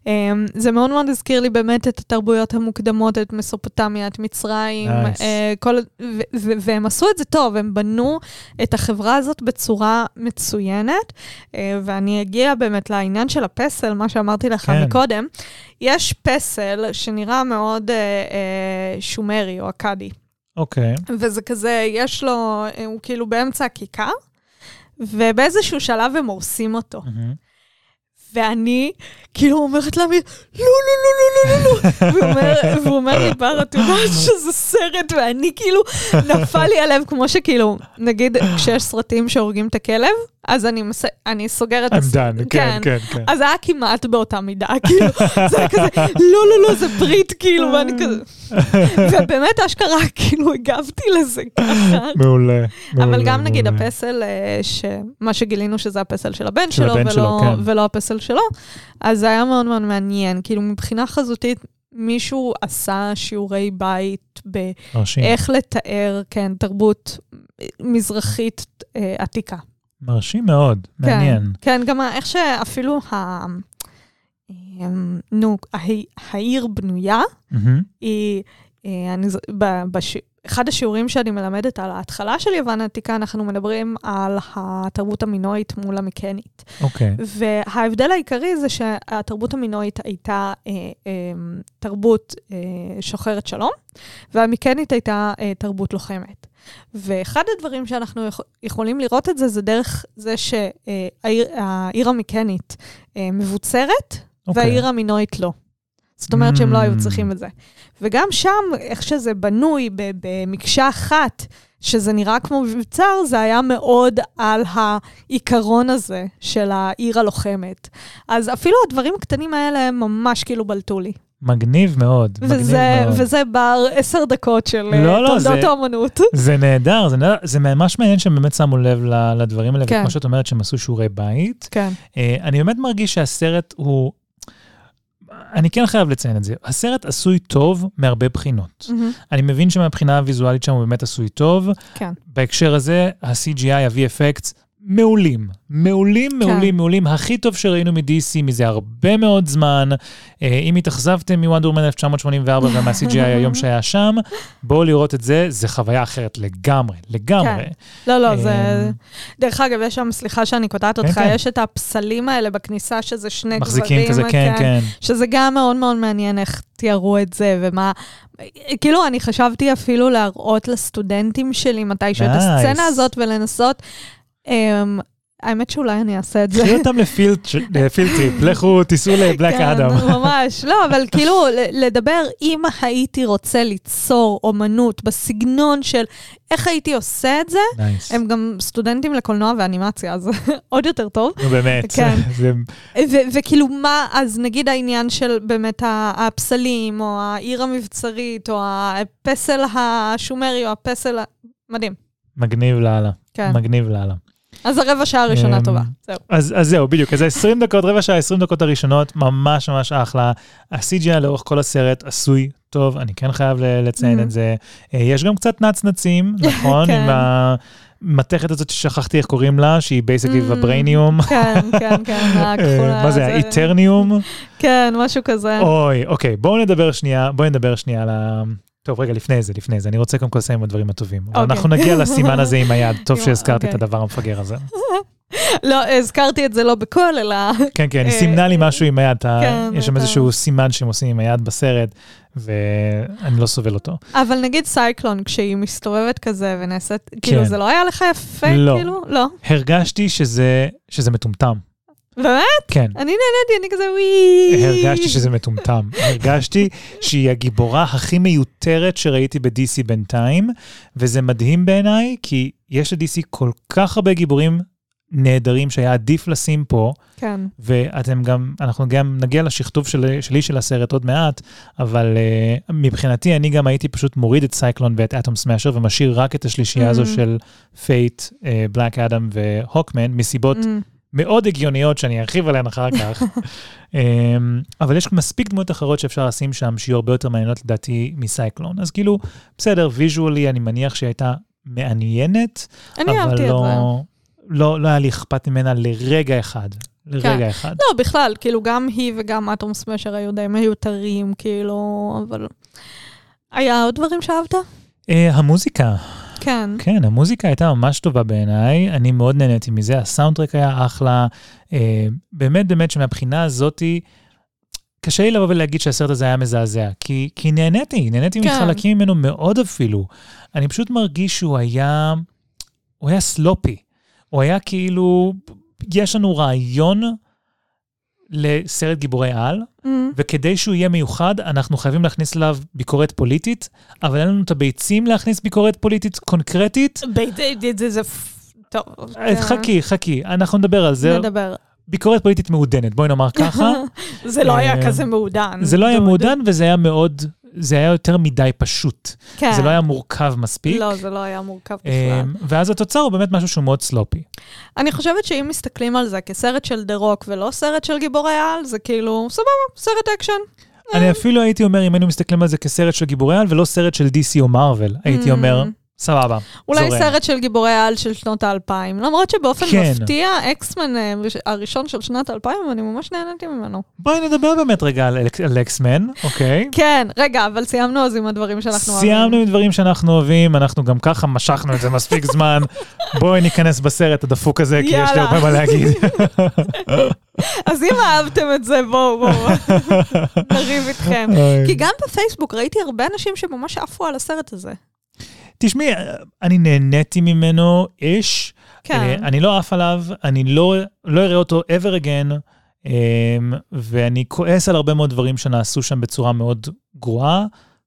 אמ, זה מאוד מאוד הזכיר לי באמת את התרבויות המוקדמות, את מסופוטמיה, את מצרים, Nice. אה, כל, ו- ו- והם עשו את זה טוב, הם בנו את החברה הזאת בצורה מצוינת, אה, ואני אגיע באמת לעניין של הפסל, מה שאמרתי לך כן. מקודם. יש פסל שנראה מאוד אה, אה, שומרי או אכדי, אוקיי. וזה כזה, יש לו, הוא כאילו באמצע הכיכר, ובאיזשהו שלב הם הורסים אותו. מהמם. ואני כאילו אומרת לה, לא, לא, לא, לא, לא, לא, לא. והוא אומר לי, בר, את יודעת שזה סרט, ואני כאילו, נפל לי הלב, כמו שכאילו, נגיד, כשיש סרטים שהורגים את הכלב, אז אני, מס... אני סוגרת... I'm done, כן, כן, כן. אז זה היה כמעט באותה מידה, (laughs) כאילו, זה היה כזה, לא, לא, לא, זה ברית, כאילו, ואני כזה... (laughs) ובאמת, אשכרה, כאילו, הגבתי לזה ככה. מעולה, מעולה. אבל גם נגיד. הפסל, אה, שמה שגילינו שזה הפסל של הבן של שלו, הבן שלו, ולא, כן. ולא הפסל שלו, אז זה היה מאוד מאוד מעניין. כאילו, מבחינה חזותית, מישהו עשה שיעורי בית באיך לתאר, כן, תרבות מזרחית אה, עתיקה. מרשים מאוד, מעניין. כן, גם איך שאפילו ה... אמ, נו, העיר בנויה. היא, אה, אני, בש... אחד השיעורים שאני מלמדת על ההתחלה של יוון העתיקה, אנחנו מדברים על התרבות המינואית מול המקנית. אוקיי, וההבדל העיקרי זה שהתרבות המינואית הייתה אה, אה, תרבות אה, שוחרת שלום, והמקנית הייתה אה, תרבות לוחמת. ואחד הדברים שאנחנו יכול, יכולים לראות את זה, זה דרך זה שהעיר העיר המקנית אה, מבוצרת, אוקיי. והעיר המינואית לא. זאת אומרת שהם לא היו Mm. צריכים את זה. וגם שם, איך שזה בנוי במקשה אחת, שזה נראה כמו מבצר, זה היה מאוד על העיקרון הזה של העיר הלוחמת. אז אפילו הדברים הקטנים האלה הם ממש כאילו בלטו לי. מגניב מאוד, מגניב וזה, מאוד. וזה בר עשר דקות של לא, אה, לא, תולדות זה- האומנות. זה נהדר, זה נהדר, זה ממש מעניין שהם באמת שמו לב לדברים האלה, כן. וכמו שאת אומרת, שהם עשו שיעורי בית. כן. אה, אני באמת מרגיש שהסרט הוא... אני כן חייב לציין את זה, הסרט עשוי טוב מהרבה בחינות. מהמם. אני מבין שמבחינה הוויזואלית שם הוא באמת עשוי טוב. כן. בהקשר הזה, ה-CGI, ה-VFX, מעולים. מעולים, מעולים, מעולים. הכי טוב שראינו מ-DC מזה הרבה מאוד זמן. אה, אם התאכזבתם מוונדרמן 1984 (laughs) ומה-CGI היום שהיה שם, בואו לראות את זה, זה חוויה אחרת לגמרי, לגמרי. לא, לא, זה... אה, דרך אגב, יש שם, סליחה שאני קוטעת אותך, כן. יש את הפסלים האלה בכניסה, שזה שני גברים. מחזיקים כזה, כן, כן. שזה גם מאוד מאוד מעניין איך תיארו את זה, ומה... כאילו, אני חשבתי אפילו להראות לסטודנטים שלי מתישהו את. הסצנה הזאת ולנסות... Um, האמת שאולי אני אעשה את זה. קחי אותם ל field ל field trip, (laughs) לכו, תיסעו לבלק כן, אדם. (laughs) ממש. לא, אבל כאילו, לדבר, אם הייתי רוצה ליצור אומנות בסגנון של איך הייתי עושה את זה. הם גם סטודנטים לקולנוע ואנימציה, אז (laughs) עוד יותר טוב. נו באמת, כן. זה- וכאילו מה, אז נגיד העניין של באמת הפסלים, או העיר המבצרית, או הפסל השומרי, או הפסל ה... מדהים. מגניב לאללה, כן. מגניב לאללה. אז הרבע שעה הראשונה אמ, טובה. זהו. אז, אז זהו, בדיוק. אז ה-20 דקות, רבע שעה, 20 דקות הראשונות, ממש ממש אחלה. ה-CGI לאורך כל הסרט עשוי טוב, אני כן חייב לציין Mhm. את זה. אה, יש גם קצת נצנצים, (laughs) נכון? כן. עם המתכת הזאת ששכחתי איך קוראים לה, שהיא basically Mhm. וברייניום. כן, כן, כן, (laughs) הכחולה. מה זה, האיטרניום? כן, משהו כזה. אוי, אוקיי, בואו נדבר שנייה, בואו נדבר שנייה על ה... טוב, רגע, לפני זה, לפני זה, אני רוצה קודם כל לסיים עם הדברים הטובים. אבל אוקיי. אנחנו נגיע לסימן הזה עם היד, טוב ה- שהזכרתי את אוקיי. הדבר המפגר הזה. לא, הזכרתי את זה לא בקול, אלא... כן, כן, היא אה, סימנה לי משהו עם היד, כן, יש שם איזשהו סימן שהם עושים עם היד בסרט, ואני לא סובל אותו. אבל נגיד סייקלון, כשהיא מסתובבת כזה ונעשית, כאילו, כן. זה לא היה לך יפה, לא. כאילו? לא. הרגשתי שזה מטומטם. באמת? כן. אני נהניתי, אני כזה וואי. הרגשתי שזה מטומטם. הרגשתי שהיא הגיבורה הכי מיותרת שראיתי ב-DC בינתיים, וזה מדהים בעיניי, כי יש ל-DC כל כך הרבה גיבורים נהדרים שהיה עדיף לשים פה, כן. ואתם גם, אנחנו גם נגיע לשכתוב של, שלי של הסרט עוד מעט, אבל uh, מבחינתי אני גם הייתי פשוט מוריד את סייקלון ואת אטום סמאשר ומשאיר רק את השלישייה הזו Mm. של פייט, בלק אדם והוקמן, מסיבות Mm. מאוד הגיוניות שאני ארחיב עליהן אחר כך. (laughs) אמ, אבל יש מספיק דמויות אחרות שאפשר לשים שם, שיהיו הרבה יותר מעניינות לדעתי מסייקלון. אז כאילו, בסדר, visually אני מניח שהיא הייתה מעניינת, אני אבל. לא, לא, לא היה לי אכפת ממנה לרגע אחד. לרגע כן. אחד. לא, בכלל, כאילו, גם היא וגם אטום סמשר היו די מיותרים, כאילו, אבל... היה עוד דברים שאהבת? אה, המוזיקה, כן. כן, המוזיקה הייתה ממש טובה בעיניי, אני מאוד נהניתי מזה, הסאונדטרק היה אחלה. אה, באמת, באמת שמבחינה הזאתי, קשה לי לבוא ולהגיד שהסרט הזה היה מזעזע, כי, כי נהניתי, נהניתי כן. מחלקים ממנו מאוד אפילו. אני פשוט מרגיש שהוא היה, הוא היה סלופי. הוא היה כאילו, יש לנו רעיון לסרט גיבורי על, Mm. וכדי שהוא יהיה מיוחד, אנחנו חייבים להכניס אליו ביקורת פוליטית, אבל אין לנו את הביצים להכניס ביקורת פוליטית קונקרטית. זה- טוב. אה, חכי, חכי, אנחנו נדבר על זה. נדבר. ביקורת פוליטית מעודנת, בואי נאמר ככה. (laughs) זה לא היה אה, כזה מעודן. זה לא היה. מעודן וזה היה מאוד, זה היה יותר מדי פשוט. כן. זה לא היה מורכב מספיק. לא, זה לא היה מורכב בכלל. אמ, ואז התוצר הוא באמת משהו שהוא מאוד sloppy. אני חושבת שאם מסתכלים על זה כסרט של דה רוק ולא סרט של גיבורי על, זה כאילו, סבבה, סרט אקשן. אני אפילו הייתי אומר, אם היינו מסתכלים על זה כסרט של גיבורי על ולא סרט של DC או מארוול, הייתי Mm. אומר, סבבה, אולי זורם. סרט של גיבורי על של שנות האלפיים. למרות שבאופן כן. מפתיע, אקסמן אה, הראשון של שנת האלפיים, אני ממש נהניתי ממנו. בואי נדבר באמת רגע על על אקסמן, אוקיי? כן, רגע, אבל סיימנו אז עם הדברים שאנחנו סיימנו עם דברים שאנחנו אוהבים, אנחנו גם ככה משכנו את זה מספיק (laughs) זמן. בואי ניכנס בסרט הדפוק הזה, כי יש לי. הרבה מה להגיד. (laughs) אז אם אהבתם את זה, בואו, בואו, (laughs) נריב איתכם. כי גם בפייסבוק ראיתי הרבה אנשים שממש עפו על הסרט הזה. תשמעי, אני נהניתי ממנו, איש. כן. אה, אני לא עף עליו, אני לא לא אראה אותו ever again, אמ, ואני כועס על הרבה מאוד דברים שנעשו שם בצורה מאוד גרועה,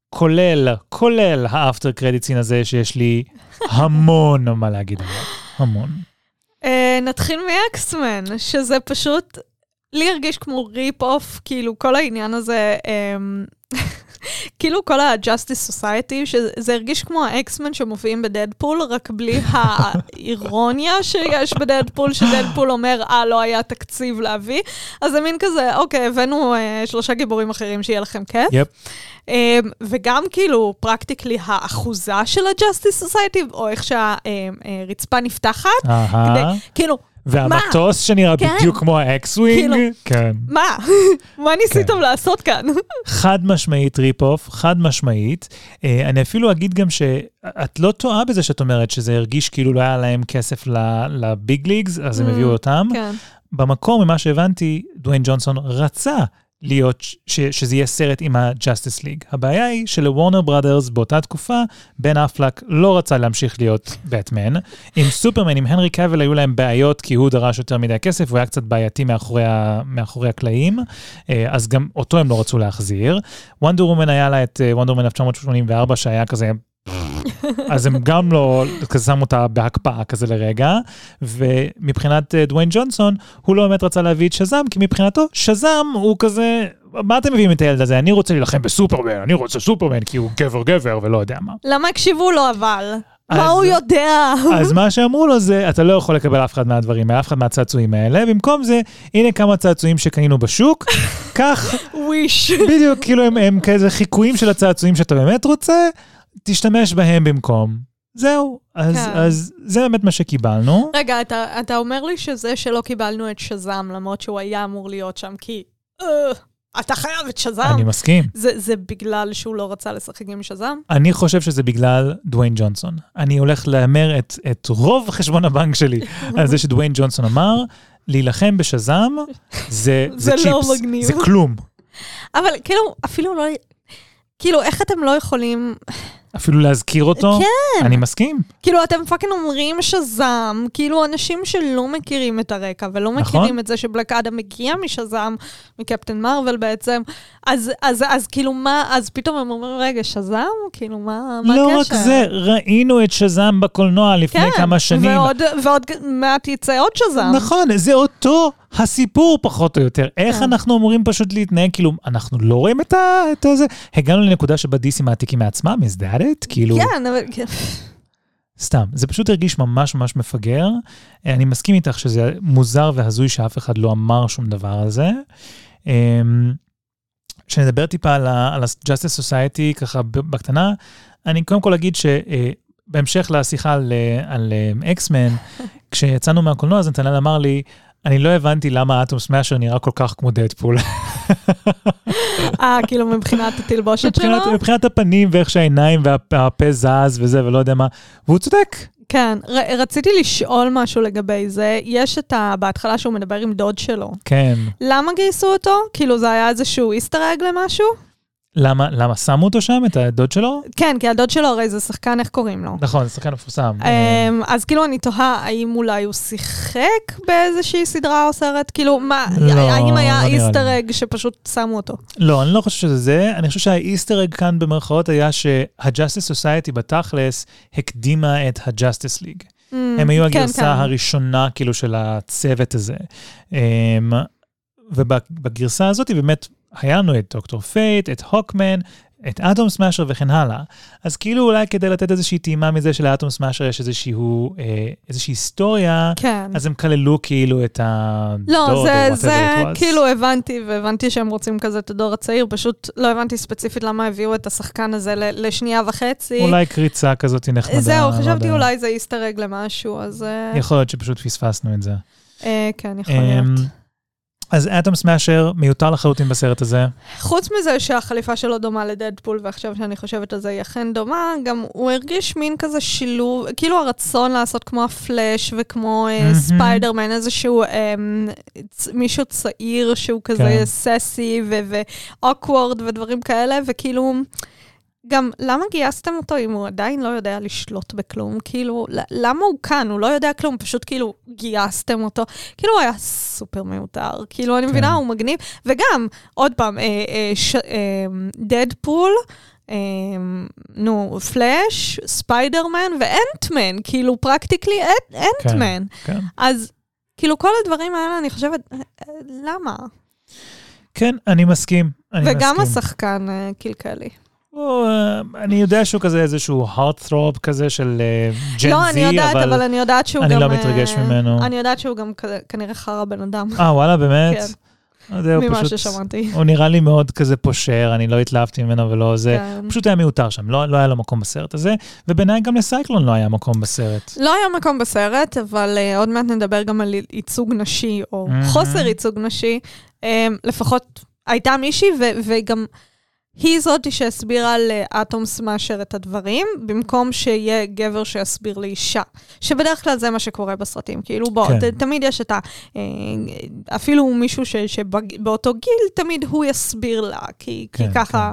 כולל, כולל ה after credit scene הזה, שיש לי המון מה להגיד עליו, המון. אה, נתחיל מאקסמן, שזה פשוט, לי הרגיש כמו rip off, כאילו כל העניין הזה, אמ, כאילו כל ה-Justice Society, שזה הרגיש כמו האקסמן שמופיעים בדדפול, רק בלי האירוניה שיש בדדפול, שדדפול אומר, אה, לא היה תקציב להביא. אז זה מין כזה, אוקיי, הבאנו אה, שלושה גיבורים אחרים שיהיה לכם כיף. Yep. Um, וגם כאילו, practically, האחוזה של ה-Justice Society, או איך שהרצפה נפתחת, אהה. כדי, כאילו, והמטוס שנראה כן. בדיוק כמו האקס-ווינג, כאילו. כן. מה? מה ניסיתם לעשות כאן? חד משמעית rip-off, חד משמעית. אה, אני אפילו אגיד גם שאת לא טועה בזה שאת אומרת שזה הרגיש כאילו לא היה להם כסף לביג ליגס, אז הם Mm, הביאו אותם. כן. במקור, ממה שהבנתי, דוויין ג'ונסון רצה להיות, ש- שזה יהיה סרט עם ה-Justice League. הבעיה היא שלוורנר בראדרס באותה תקופה, בן אפלק לא רצה להמשיך להיות בטמן. עם סופרמן, עם הנרי קאבל, היו להם בעיות, כי הוא דרש יותר מדי כסף, הוא היה קצת בעייתי מאחורי, ה- מאחורי הקלעים, אה, אז גם אותו הם לא רצו להחזיר. וונדר וומן היה לה את וונדר וומן 1984, שהיה כזה... אז הם גם לא, כזה שמו אותה בהקפאה כזה לרגע, ומבחינת אה, דוויין ג'ונסון, הוא לא באמת רצה להביא את שזאם, כי מבחינתו, שזאם הוא כזה, מה אתם מביאים את הילד הזה? אני רוצה להילחם בסופרמן, אני רוצה סופרמן, כי הוא גבר גבר ולא יודע מה. למה הקשיבו לו אבל? אז- מה הוא יודע? אז מה שאמרו לו זה, אתה לא יכול לקבל אף אחד מהדברים האלה, אף אחד מהצעצועים האלה, במקום זה, הנה כמה צעצועים שקנינו בשוק, (laughs) קח, וויש. בדיוק, כאילו הם, הם כזה חיקויים של הצעצועים שאתה באמת רוצה, תשתמש בהם במקום. זהו, אז, כן. אז זה באמת מה שקיבלנו. רגע, אתה, אתה אומר לי שזה שלא קיבלנו את שזאם, למרות שהוא היה אמור להיות שם, כי... אה, אתה חייב את שזאם. אני מסכים. זה, זה בגלל שהוא לא רצה לשחק עם שזאם? אני חושב שזה בגלל דוויין ג'ונסון. אני הולך להמר את, את רוב חשבון הבנק שלי (laughs) על זה שדוויין ג'ונסון אמר, להילחם בשזאם זה, (laughs) זה, זה צ'יפס, לא מגניב. זה כלום. אבל כאילו, אפילו לא... כאילו, איך אתם לא יכולים... אפילו להזכיר אותו, כן. אני מסכים. כאילו, אתם fucking אומרים שזאם, כאילו, אנשים שלא מכירים את הרקע ולא נכון. מכירים את זה שבלק אדם מגיע משזאם, מקפטן מרוויל בעצם, אז, אז, אז כאילו, מה, אז פתאום הם אומרים, רגע, שזאם? כאילו, מה, מה לא הקשר? רק זה, ראינו את שזאם בקולנוע לפני כן, כמה שנים. ועוד, ועוד מעט יצא עוד שזאם. נכון, זה אותו הסיפור פחות או יותר. איך כן. אנחנו אמורים פשוט להתנהג, כאילו, אנחנו לא רואים את ה- את הזה? הגענו לנקודה שבה דיסי מעתיקים מעצמם, is it? כאילו, כן, אבל... כן. סתם. זה פשוט הרגיש ממש ממש מפגר. אה, אני מסכים איתך שזה מוזר והזוי שאף אחד לא אמר שום דבר על זה. אמ, כשנדבר טיפה על ה-Justice Society, ככה בקטנה, אני קודם כל אגיד שבהמשך לשיחה על, אה, על אקסמן, (laughs) כשיצאנו מהקולנוע, אז נתנאל אמר לי, אני לא הבנתי למה אטום סמאשר נראה כל כך כמו דדפול. אה, כאילו, מבחינת התלבושת שלו? מבחינת, הפנים ואיך שהעיניים והפה זז וזה ולא יודע מה, והוא צודק. כן, ר, רציתי לשאול משהו לגבי זה. יש את ה... בהתחלה שהוא מדבר עם דוד שלו. כן. למה גייסו אותו? כאילו, זה היה איזשהו איסטר אג למשהו? למה, למה שמו אותו שם, את הדוד שלו? כן, כי הדוד שלו הרי זה שחקן, איך קוראים לו? נכון, זה שחקן מפורסם. אמ, אז כאילו אני תוהה, האם אולי הוא שיחק באיזושהי סדרה או סרט? כאילו, מה, לא, האם היה לא נראה לי. איסטר אג שפשוט שמו אותו? לא, אני לא חושב שזה זה. אני חושב שהאיסטר אג כאן במרכאות היה שה-Justice Society בתכלס הקדימה את ה-Justice League. Mm, הם היו כן, הגרסה כן. הראשונה, כאילו, של הצוות הזה. אמ, ובגרסה הזאת באמת היה לנו את דוקטור פייט, את הוקמן, את אטום סמאשר וכן הלאה. אז כאילו אולי כדי לתת איזושהי טעימה מזה שלאטום סמאשר יש איזשהו, אה, איזושהי היסטוריה, כן. אז הם כללו כאילו את הדוד, לא, או זה, whatever זה. כאילו הבנתי, והבנתי שהם רוצים כזה את הדור הצעיר, פשוט לא הבנתי ספציפית למה הביאו את השחקן הזה ל- לשנייה וחצי. אולי קריצה כזאת נחמדה. זהו, לא חשבתי יודע. אולי זה Easter egg למשהו, אז אה, יכול להיות שפשוט פספסנו את זה. אה, כן, יכול אמ, להיות. אז אטום סמאשר מיותר לחלוטין בסרט הזה. חוץ מזה שהחליפה שלו דומה לדדפול, ועכשיו שאני חושבת על זה היא אכן דומה, גם הוא הרגיש מין כזה שילוב, כאילו הרצון לעשות כמו הפלאש וכמו מהמם. ספיידרמן, איזשהו אה, צ- מישהו צעיר שהוא כזה כן. sassy ו awkward ודברים כאלה, וכאילו... גם למה גייסתם אותו אם הוא עדיין לא יודע לשלוט בכלום? כאילו, למה הוא כאן? הוא לא יודע כלום, פשוט כאילו גייסתם אותו. כאילו, הוא היה סופר מיותר. כאילו, אני כן. מבינה, הוא מגניב. וגם, עוד פעם, אה, אה, ש- אה, דדפול, אה, נו, פלאש, ספיידרמן ואנטמן, כאילו, practically אנטמן. כן. אז כאילו, כל הדברים האלה, אני חושבת, אה, אה, למה? כן, אני מסכים. אני וגם מסכים. השחקן אה, קלקל לי. הוא, אה, אני יודע שהוא כזה איזשהו heartthrob כזה של ג'ן זי, לא, אני יודעת, אבל אני יודעת שהוא אני גם... לא מתרגש אה, ממנו. אני יודעת שהוא גם כנראה חרא בן אדם, אה, וואלה, באמת? כן. לא ממה פשוט... ששמעתי. הוא נראה לי מאוד כזה פושר, אני לא התלהבתי ממנו ולא זה. כן. פשוט היה מיותר שם, לא, לא היה לו מקום בסרט הזה, ובעיניי גם לסייקלון לא היה מקום בסרט. לא היה מקום בסרט, אבל uh, עוד מעט נדבר גם על ייצוג נשי, או. חוסר ייצוג נשי. Um, לפחות הייתה מישהי, ו- וגם היא זאתי שהסבירה לאטום סמאשר את הדברים, במקום שיהיה גבר שיסביר לאישה. שבדרך כלל זה מה שקורה בסרטים. כאילו, בוא, כן. ת, תמיד יש את ה... אה, אפילו מישהו ש- שבאותו גיל, תמיד הוא יסביר לה, כי, כי כן, ככה...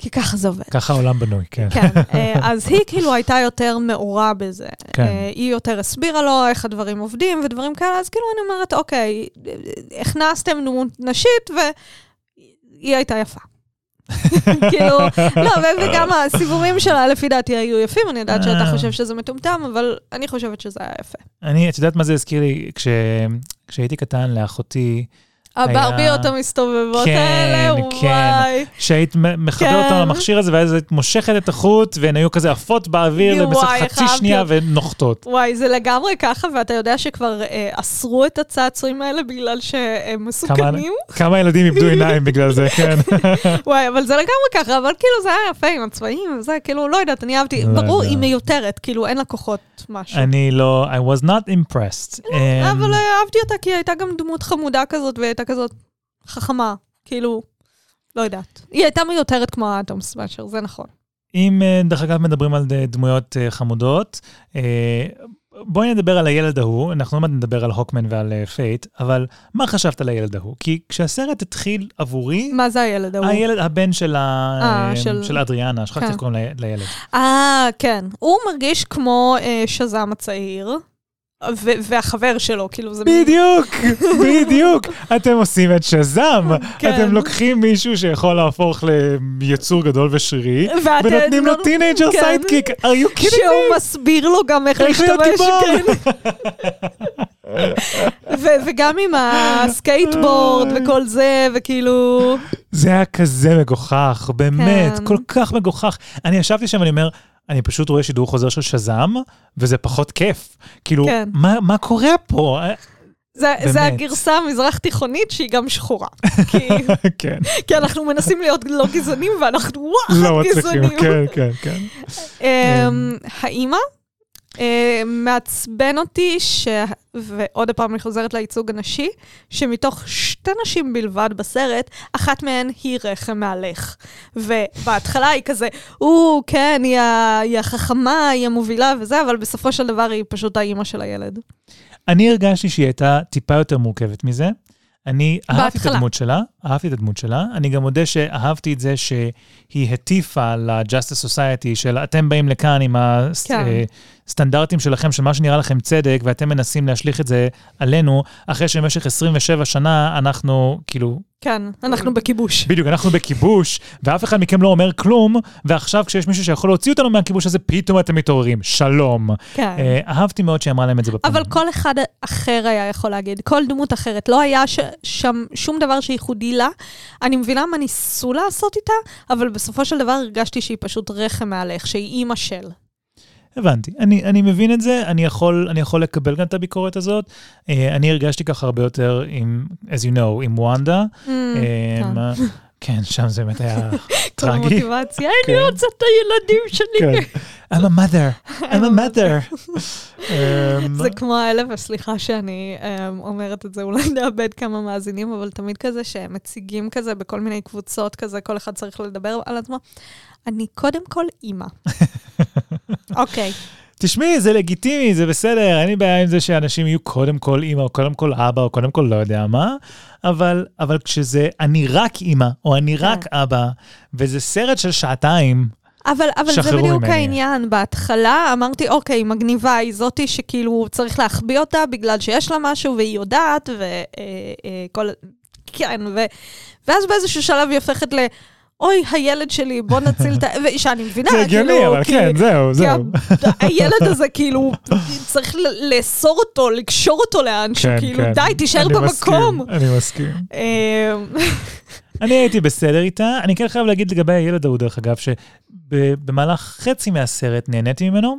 כי ככה זה עובד. ככה העולם בנוי, כן. כן, אה, אז היא כאילו הייתה יותר מעורה בזה. כן. אה, היא יותר הסבירה לו איך הדברים עובדים ודברים כאלה, אז כאילו אני אומרת, אוקיי, הכנסתם דמות נשית והיא הייתה יפה. (laughs) כאילו, לא, וגם הסיבובים שלה לפי דעתי היו יפים, אני יודעת שאתה אה. חושב שזה מטומטם, אבל אני חושבת שזה היה יפה. אני, את יודעת מה זה הזכיר לי? כש... כשהייתי קטן לאחותי, הברביות המסתובבות כן, האלה, כן. וואי. שהיית מ- מחבר כן. אותם למכשיר הזה, ואז היית מושכת את החוט, והן היו כזה עפות באוויר איך חצי שנייה. ונוחתות. וואי, זה לגמרי ככה, ואתה יודע שכבר אה, אסרו את הצעצועים האלה בגלל שהם מסוכנים? כמה ילדים איבדו (laughs) עיניים בגלל זה, כן. (laughs) וואי, אבל זה לגמרי ככה, אבל כאילו זה היה יפה עם הצבעים וזה, כאילו, לא יודעת, אני אהבתי, לא ברור, יודע. היא מיותרת, כאילו, אין לה כוחות משהו. אני לא, I was not impressed. אמ, אבל אהבתי אותה, כי היא הייתה גם דמות חמודה כזאת, והיא הייתה כזאת חכמה, כאילו, לא יודעת. היא הייתה מיותרת כמו האטום סמאשר, זה נכון. אם, אה, דרך אגב, מדברים על ד- דמויות אה, חמודות, אה, בואי נדבר על הילד ההוא, אנחנו עוד מעט נדבר על הוקמן ועל אה, פייט, אבל מה חשבת על הילד ההוא? כי כשהסרט התחיל עבורי, מה זה הילד ההוא? הילד, הבן של, ה... אה, אה, של- של אדריאנה, שכחתי כן. איך קוראים לילד. אה, כן. הוא מרגיש כמו אה, שזם הצעיר, והחבר שלו, כאילו, זה... בדיוק, (laughs) בדיוק. אתם עושים את שזם. כן. אתם לוקחים מישהו שיכול להפוך ליצור גדול ושרירי, ונותנים לו לא- teenager כן. sidekick. are you kidding שהוא me? מסביר לו גם איך להשתמש. כן. וגם עם הסקייטבורד וכל זה, וכאילו... זה היה כזה מגוחך, באמת, כן. כל כך מגוחך. אני ישבתי שם ואני אומר, אני פשוט רואה שידור חוזר של שזם, וזה פחות כיף. כאילו, כן. מה, מה קורה פה? זה, זה. הגרסה המזרח תיכונית שהיא גם שחורה. (laughs) כי, כן, כי אנחנו מנסים להיות לא גזענים, ואנחנו וואחד לא מצליחים, גזענים. כן, כן, כן. אמ, האימא, אמ, מעצבן אותי, ש... ועוד פעם אני חוזרת לייצוג הנשי, שמתוך שתי נשים בלבד בסרט, אחת מהן היא רחם מהלך. ובהתחלה היא כזה, או, כן, היא, ה... היא החכמה, היא המובילה וזה, אבל בסופו של דבר היא פשוט האימא של הילד. אני הרגשתי שהיא הייתה טיפה יותר מורכבת מזה. אני אהבתי את. הדמות שלה, אהבתי את הדמות שלה. אני גם מודה שאהבתי את זה שהיא הטיפה ל-Justice Society של אתם באים לכאן עם כן. הסטנדרטים שלכם, של מה שנראה לכם צדק, ואתם מנסים להשליך את זה עלינו, אחרי שבמשך 27 שנה אנחנו, כאילו, כן, אנחנו בכיבוש. בדיוק, אנחנו בכיבוש, ואף אחד מכם לא אומר כלום, ועכשיו כשיש מישהו שיכול להוציא אותנו מהכיבוש הזה, פתאום אתם מתעוררים, שלום. כן. אה, אהבתי מאוד שהיא אמרה להם את זה בפנים. אבל כל אחד אחר היה יכול להגיד, כל דמות אחרת. לא היה שם שום דבר שייחודי לה. אני מבינה מה ניסו לעשות איתה, אבל בסופו של דבר הרגשתי שהיא פשוט רחם מעליך, שהיא אימא של. הבנתי, אני, אני מבין את זה, אני יכול, אני יכול לקבל גם את הביקורת הזאת. Uh, אני הרגשתי ככה הרבה יותר עם, as you know, עם וונדה. Mm, Um, כן, שם זה באמת היה (laughs) כל טרגי. המוטיבציה, כן. אני רוצה את הילדים שלי. כן. I'm a mother, I'm a mother. (laughs) Um, זה כמו האלה, וסליחה שאני um, אומרת את זה, אולי נאבד כמה מאזינים, אבל תמיד כזה שהם מציגים כזה בכל מיני קבוצות כזה, כל אחד צריך לדבר על עצמו. אני קודם כל אימא. (laughs) אוקיי, תשמעי, זה לגיטימי, זה בסדר, אין לי בעיה עם זה שאנשים יהיו קודם כל אימא, או קודם כל אבא, או קודם כל לא יודע מה, אבל, אבל כשזה אני רק אימא, או אני רק אבא, וזה סרט של שעתיים, אבל, אבל זה בדיוק ממני. העניין. בהתחלה אמרתי, אוקיי, מגניבה, היא זאתי שכאילו צריך להחביא אותה בגלל שיש לה משהו והיא יודעת, וכל... כן, ו... ואז באיזשהו שלב היא הופכת ל... אוי, הילד שלי, בוא נציל את ה... ושאני מבינה, זה הגיוני, כאילו, אבל כי- כן, זהו, זהו. הילד הזה, כאילו, צריך לאסור אותו, לקשור אותו לאנשהו, כן, כאילו, כן. די, תישאר אני במקום. מסכים, אני מסכים. אמ, אני הייתי בסדר איתה. אני כן חייב להגיד לגבי הילד ההוא, דרך אגב, שבמהלך חצי מהסרט נהניתי ממנו,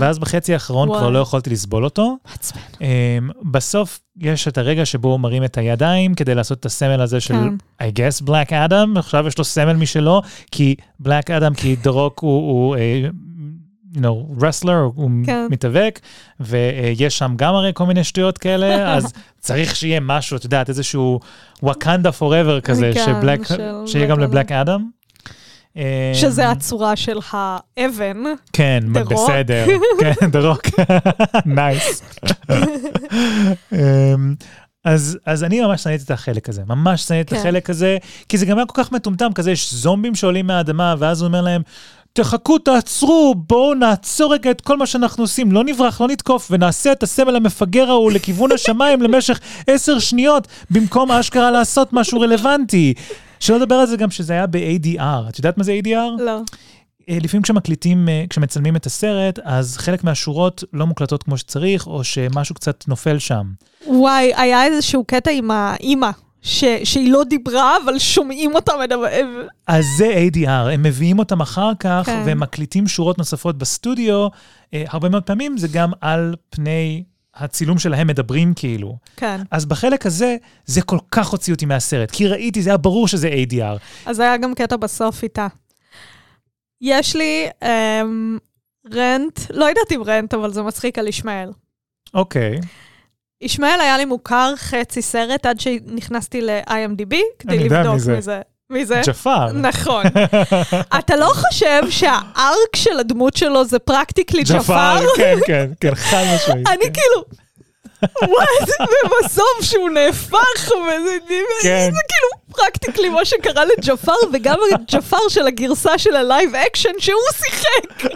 ואז בחצי האחרון Mm. כבר לא יכולתי לסבול אותו. מעצבן. Um, בסוף יש את הרגע שבו הוא מרים את הידיים כדי לעשות את הסמל הזה של, כן. I guess, Black Adam, עכשיו יש לו סמל משלו, כי Black Adam, כי דרוק הוא, uh, you know, wrestler, הוא כן. מתאבק, ויש שם גם הרי כל מיני שטויות כאלה, (laughs) אז צריך שיהיה משהו, את יודעת, איזשהו Wakanda forever כזה, כן, שבלק, שיהיה גם לבלק אדם. שזה הצורה של האבן. כן, The Rock. בסדר. (laughs) כן, דה רוק. nice. אמ, אז, אז אני ממש שנאתי את החלק הזה, ממש שנאתי את כן. החלק הזה, כי זה גם היה כל כך מטומטם, כזה יש זומבים שעולים מהאדמה, ואז הוא אומר להם, תחכו, תעצרו, בואו נעצור רגע את כל מה שאנחנו עושים, לא נברח, לא נתקוף, ונעשה את הסמל המפגר ההוא לכיוון השמיים למשך עשר שניות, במקום אשכרה לעשות משהו רלוונטי. שלא לדבר על זה גם שזה היה ב-ADR. את יודעת מה זה ADR? לא. אה, לפעמים כשמקליטים, אה, כשמצלמים את הסרט, אז חלק מהשורות לא מוקלטות כמו שצריך, או שמשהו קצת נופל שם. וואי, היה איזשהו קטע עם האימא, ש- שהיא לא דיברה, אבל שומעים אותה מדבר... אז זה ADR, הם מביאים אותם אחר כך, כן. והם מקליטים שורות נוספות בסטודיו. אה, הרבה מאוד פעמים זה גם על פני הצילום שלהם מדברים כאילו. כן. אז בחלק הזה, זה כל כך הוציא אותי מהסרט, כי ראיתי, זה היה ברור שזה ADR. אז היה גם קטע בסוף איתה. יש לי אמ, רנט, לא יודעת אם רנט, אבל זה מצחיק על ישמעאל. אוקיי, ישמעאל היה לי מוכר חצי סרט עד שנכנסתי ל-IMDb כדי לבדוק מי זה. מי זה. ג'פר. נכון. (laughs) אתה לא חושב שה arc של הדמות שלו זה practically ג'פר? כן, כן, כן, חד משמעית. (laughs) אני כן. כאילו, what, ובסוף שהוא נהפך, וזה כן. זה כאילו practically מה שקרה לג'פר, וגם הג'פר של הגרסה של ה live action שהוא שיחק.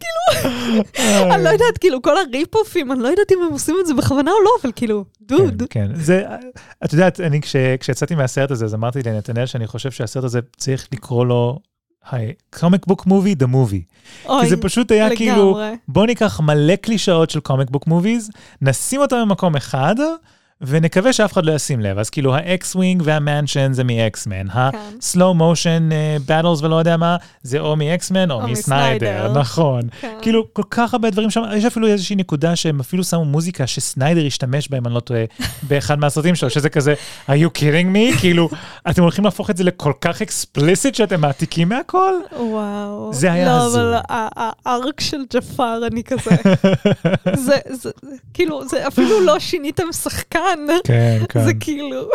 כאילו, אני לא יודעת, כאילו, כל הריפ-אופים, אני לא יודעת אם הם עושים את זה בכוונה או לא, אבל כאילו, דוד. כן, כן. זה, את יודעת, אני כש, כשיצאתי מהסרט הזה, אז אמרתי לנתנאל שאני חושב שהסרט הזה צריך לקרוא לו comic book movie, the movie. כי זה פשוט היה לגמרי. כאילו, בוא ניקח מלא קלישאות של comic book movies, נשים אותם במקום אחד, ונקווה שאף אחד לא ישים לב. אז כאילו ה X wing וה mansion זה מאקסמן. ה slow motion battles ולא יודע מה, זה או מאקסמן או או מסניידר. נכון. כן. כאילו, כל כך הרבה דברים שם, יש אפילו איזושהי נקודה שהם אפילו שמו מוזיקה שסניידר השתמש בה, אם אני לא טועה, (laughs) באחד מהסרטים שלו, שזה כזה, are you kidding me? כאילו, אתם הולכים להפוך את זה לכל כך explicit שאתם מעתיקים מהכל? וואו. זה היה לא, הזוי. אבל ה- ה arc של ג'פר, אני כזה... (laughs) זה, זה, זה, כאילו, זה אפילו לא שיניתם שחקן. כן, (laughs) כן, זה כאילו...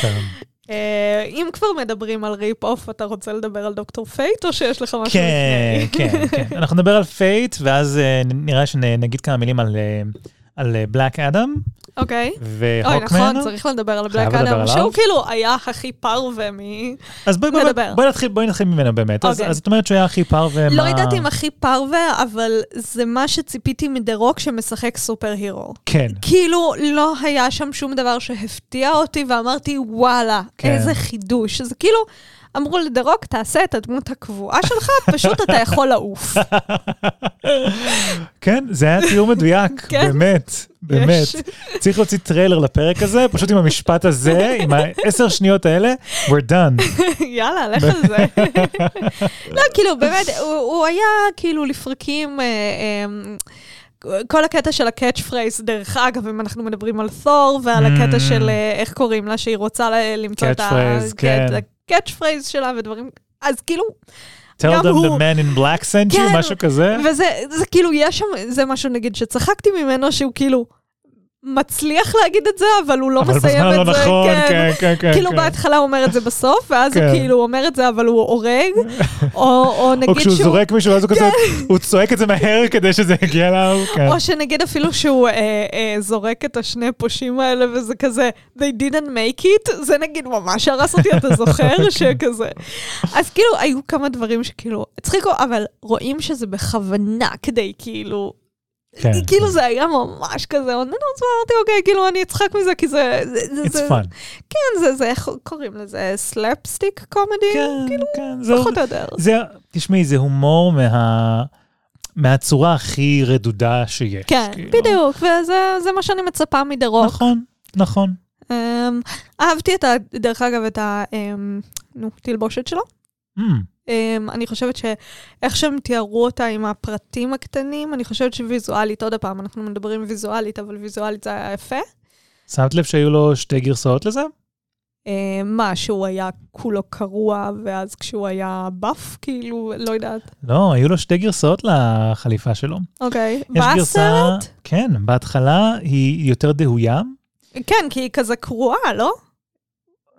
כן. (laughs) אה, אם כבר מדברים על rip-off, אתה רוצה לדבר על דוקטור פייט, או שיש לך משהו כן, לפני? כן, כן. אנחנו נדבר על פייט, ואז אה, נראה שנגיד כמה מילים על, אה, על בלק אדם. אוקיי. אוי, והוקמן. נכון, צריך לדבר על בלק אדם. שהוא כאילו היה הכי פרווה מ... אז בואי. בואי נתחיל, בואי נתחיל ממנו באמת. אז אוקיי. אז את אומרת שהוא היה הכי פרווה, לא יודעת אם הכי פרווה, אבל זה מה שציפיתי מדה רוק שמשחק סופר הירו. כן. כאילו, לא היה שם שום דבר שהפתיע אותי, ואמרתי, וואלה, כן. איזה חידוש. זה כאילו, אמרו לדה רוק, תעשה את הדמות הקבועה שלך, פשוט אתה יכול לעוף. (laughs) כן, זה היה תיאור מדויק, כן. באמת, באמת. צריך להוציא טריילר לפרק הזה, פשוט עם המשפט הזה, עם העשר שניות האלה, we're done. (laughs) יאללה, לך על זה. (laughs) לא, כאילו, באמת, הוא, היה כאילו לפרקים... אה, אה, כל הקטע של ה catch phrase, דרך אגב, אם אנחנו מדברים על תור, ועל הקטע Mm. של אה, איך קוראים לה, שהיא רוצה למצוא את Catch phrase, כן. ה catch phrase שלה ודברים, אז כאילו, tell them the הוא- man in black sent you, כן. משהו כזה. וזה זה כאילו, יש שם, זה משהו נגיד שצחקתי ממנו, שהוא כאילו מצליח להגיד את זה, אבל הוא לא אבל מסיים בזמן את לא זה. נכון, כן, כן, כן. כאילו כן. בהתחלה הוא אומר את זה בסוף, ואז כן. הוא כאילו אומר את זה, אבל הוא הורג, (laughs) או, או נגיד או כשהוא שהוא... זורק מישהו, אז הוא כזה, הוא צועק את זה מהר כדי שזה יגיע אליו. (laughs) כן. או שנגיד אפילו שהוא אה, אה, זורק את השני פושעים האלה, וזה כזה, they didn't make it, זה נגיד ממש הרס אותי, אתה (laughs) כן. זוכר? שכזה. אז כאילו, היו כמה דברים שכאילו הצחיקו, אבל רואים שזה בכוונה כדי כאילו... כן. כאילו זה היה ממש כזה, אמרתי, אוקיי, כאילו אני אצחק מזה, כי זה... זה- It's זה- fun. כן, זה, זה, איך קוראים לזה? slapstick comedy? כן, כאילו, כן. זה- פחות או יותר. זה, תשמעי, זה הומור מה... מהצורה הכי רדודה שיש. כן, כאילו. בדיוק, וזה זה מה שאני מצפה מדה רוק. נכון, נכון. Um, אהבתי את ה... דרך אגב, את ה... Um, נו, תלבושת שלו. Mm, אני חושבת שאיך שהם תיארו אותה עם הפרטים הקטנים, אני חושבת שוויזואלית, עוד פעם, אנחנו מדברים ויזואלית, אבל ויזואלית זה היה יפה. שמת לב שהיו לו שתי גרסאות לזה? Um, מה, שהוא היה כולו קרוע, ואז כשהוא היה באף, כאילו, לא יודעת. לא, היו לו שתי גרסאות לחליפה שלו. אוקיי. יש גרסה, בסרט? כן, בהתחלה היא יותר דהויה. כן, כי היא כזה קרועה, לא?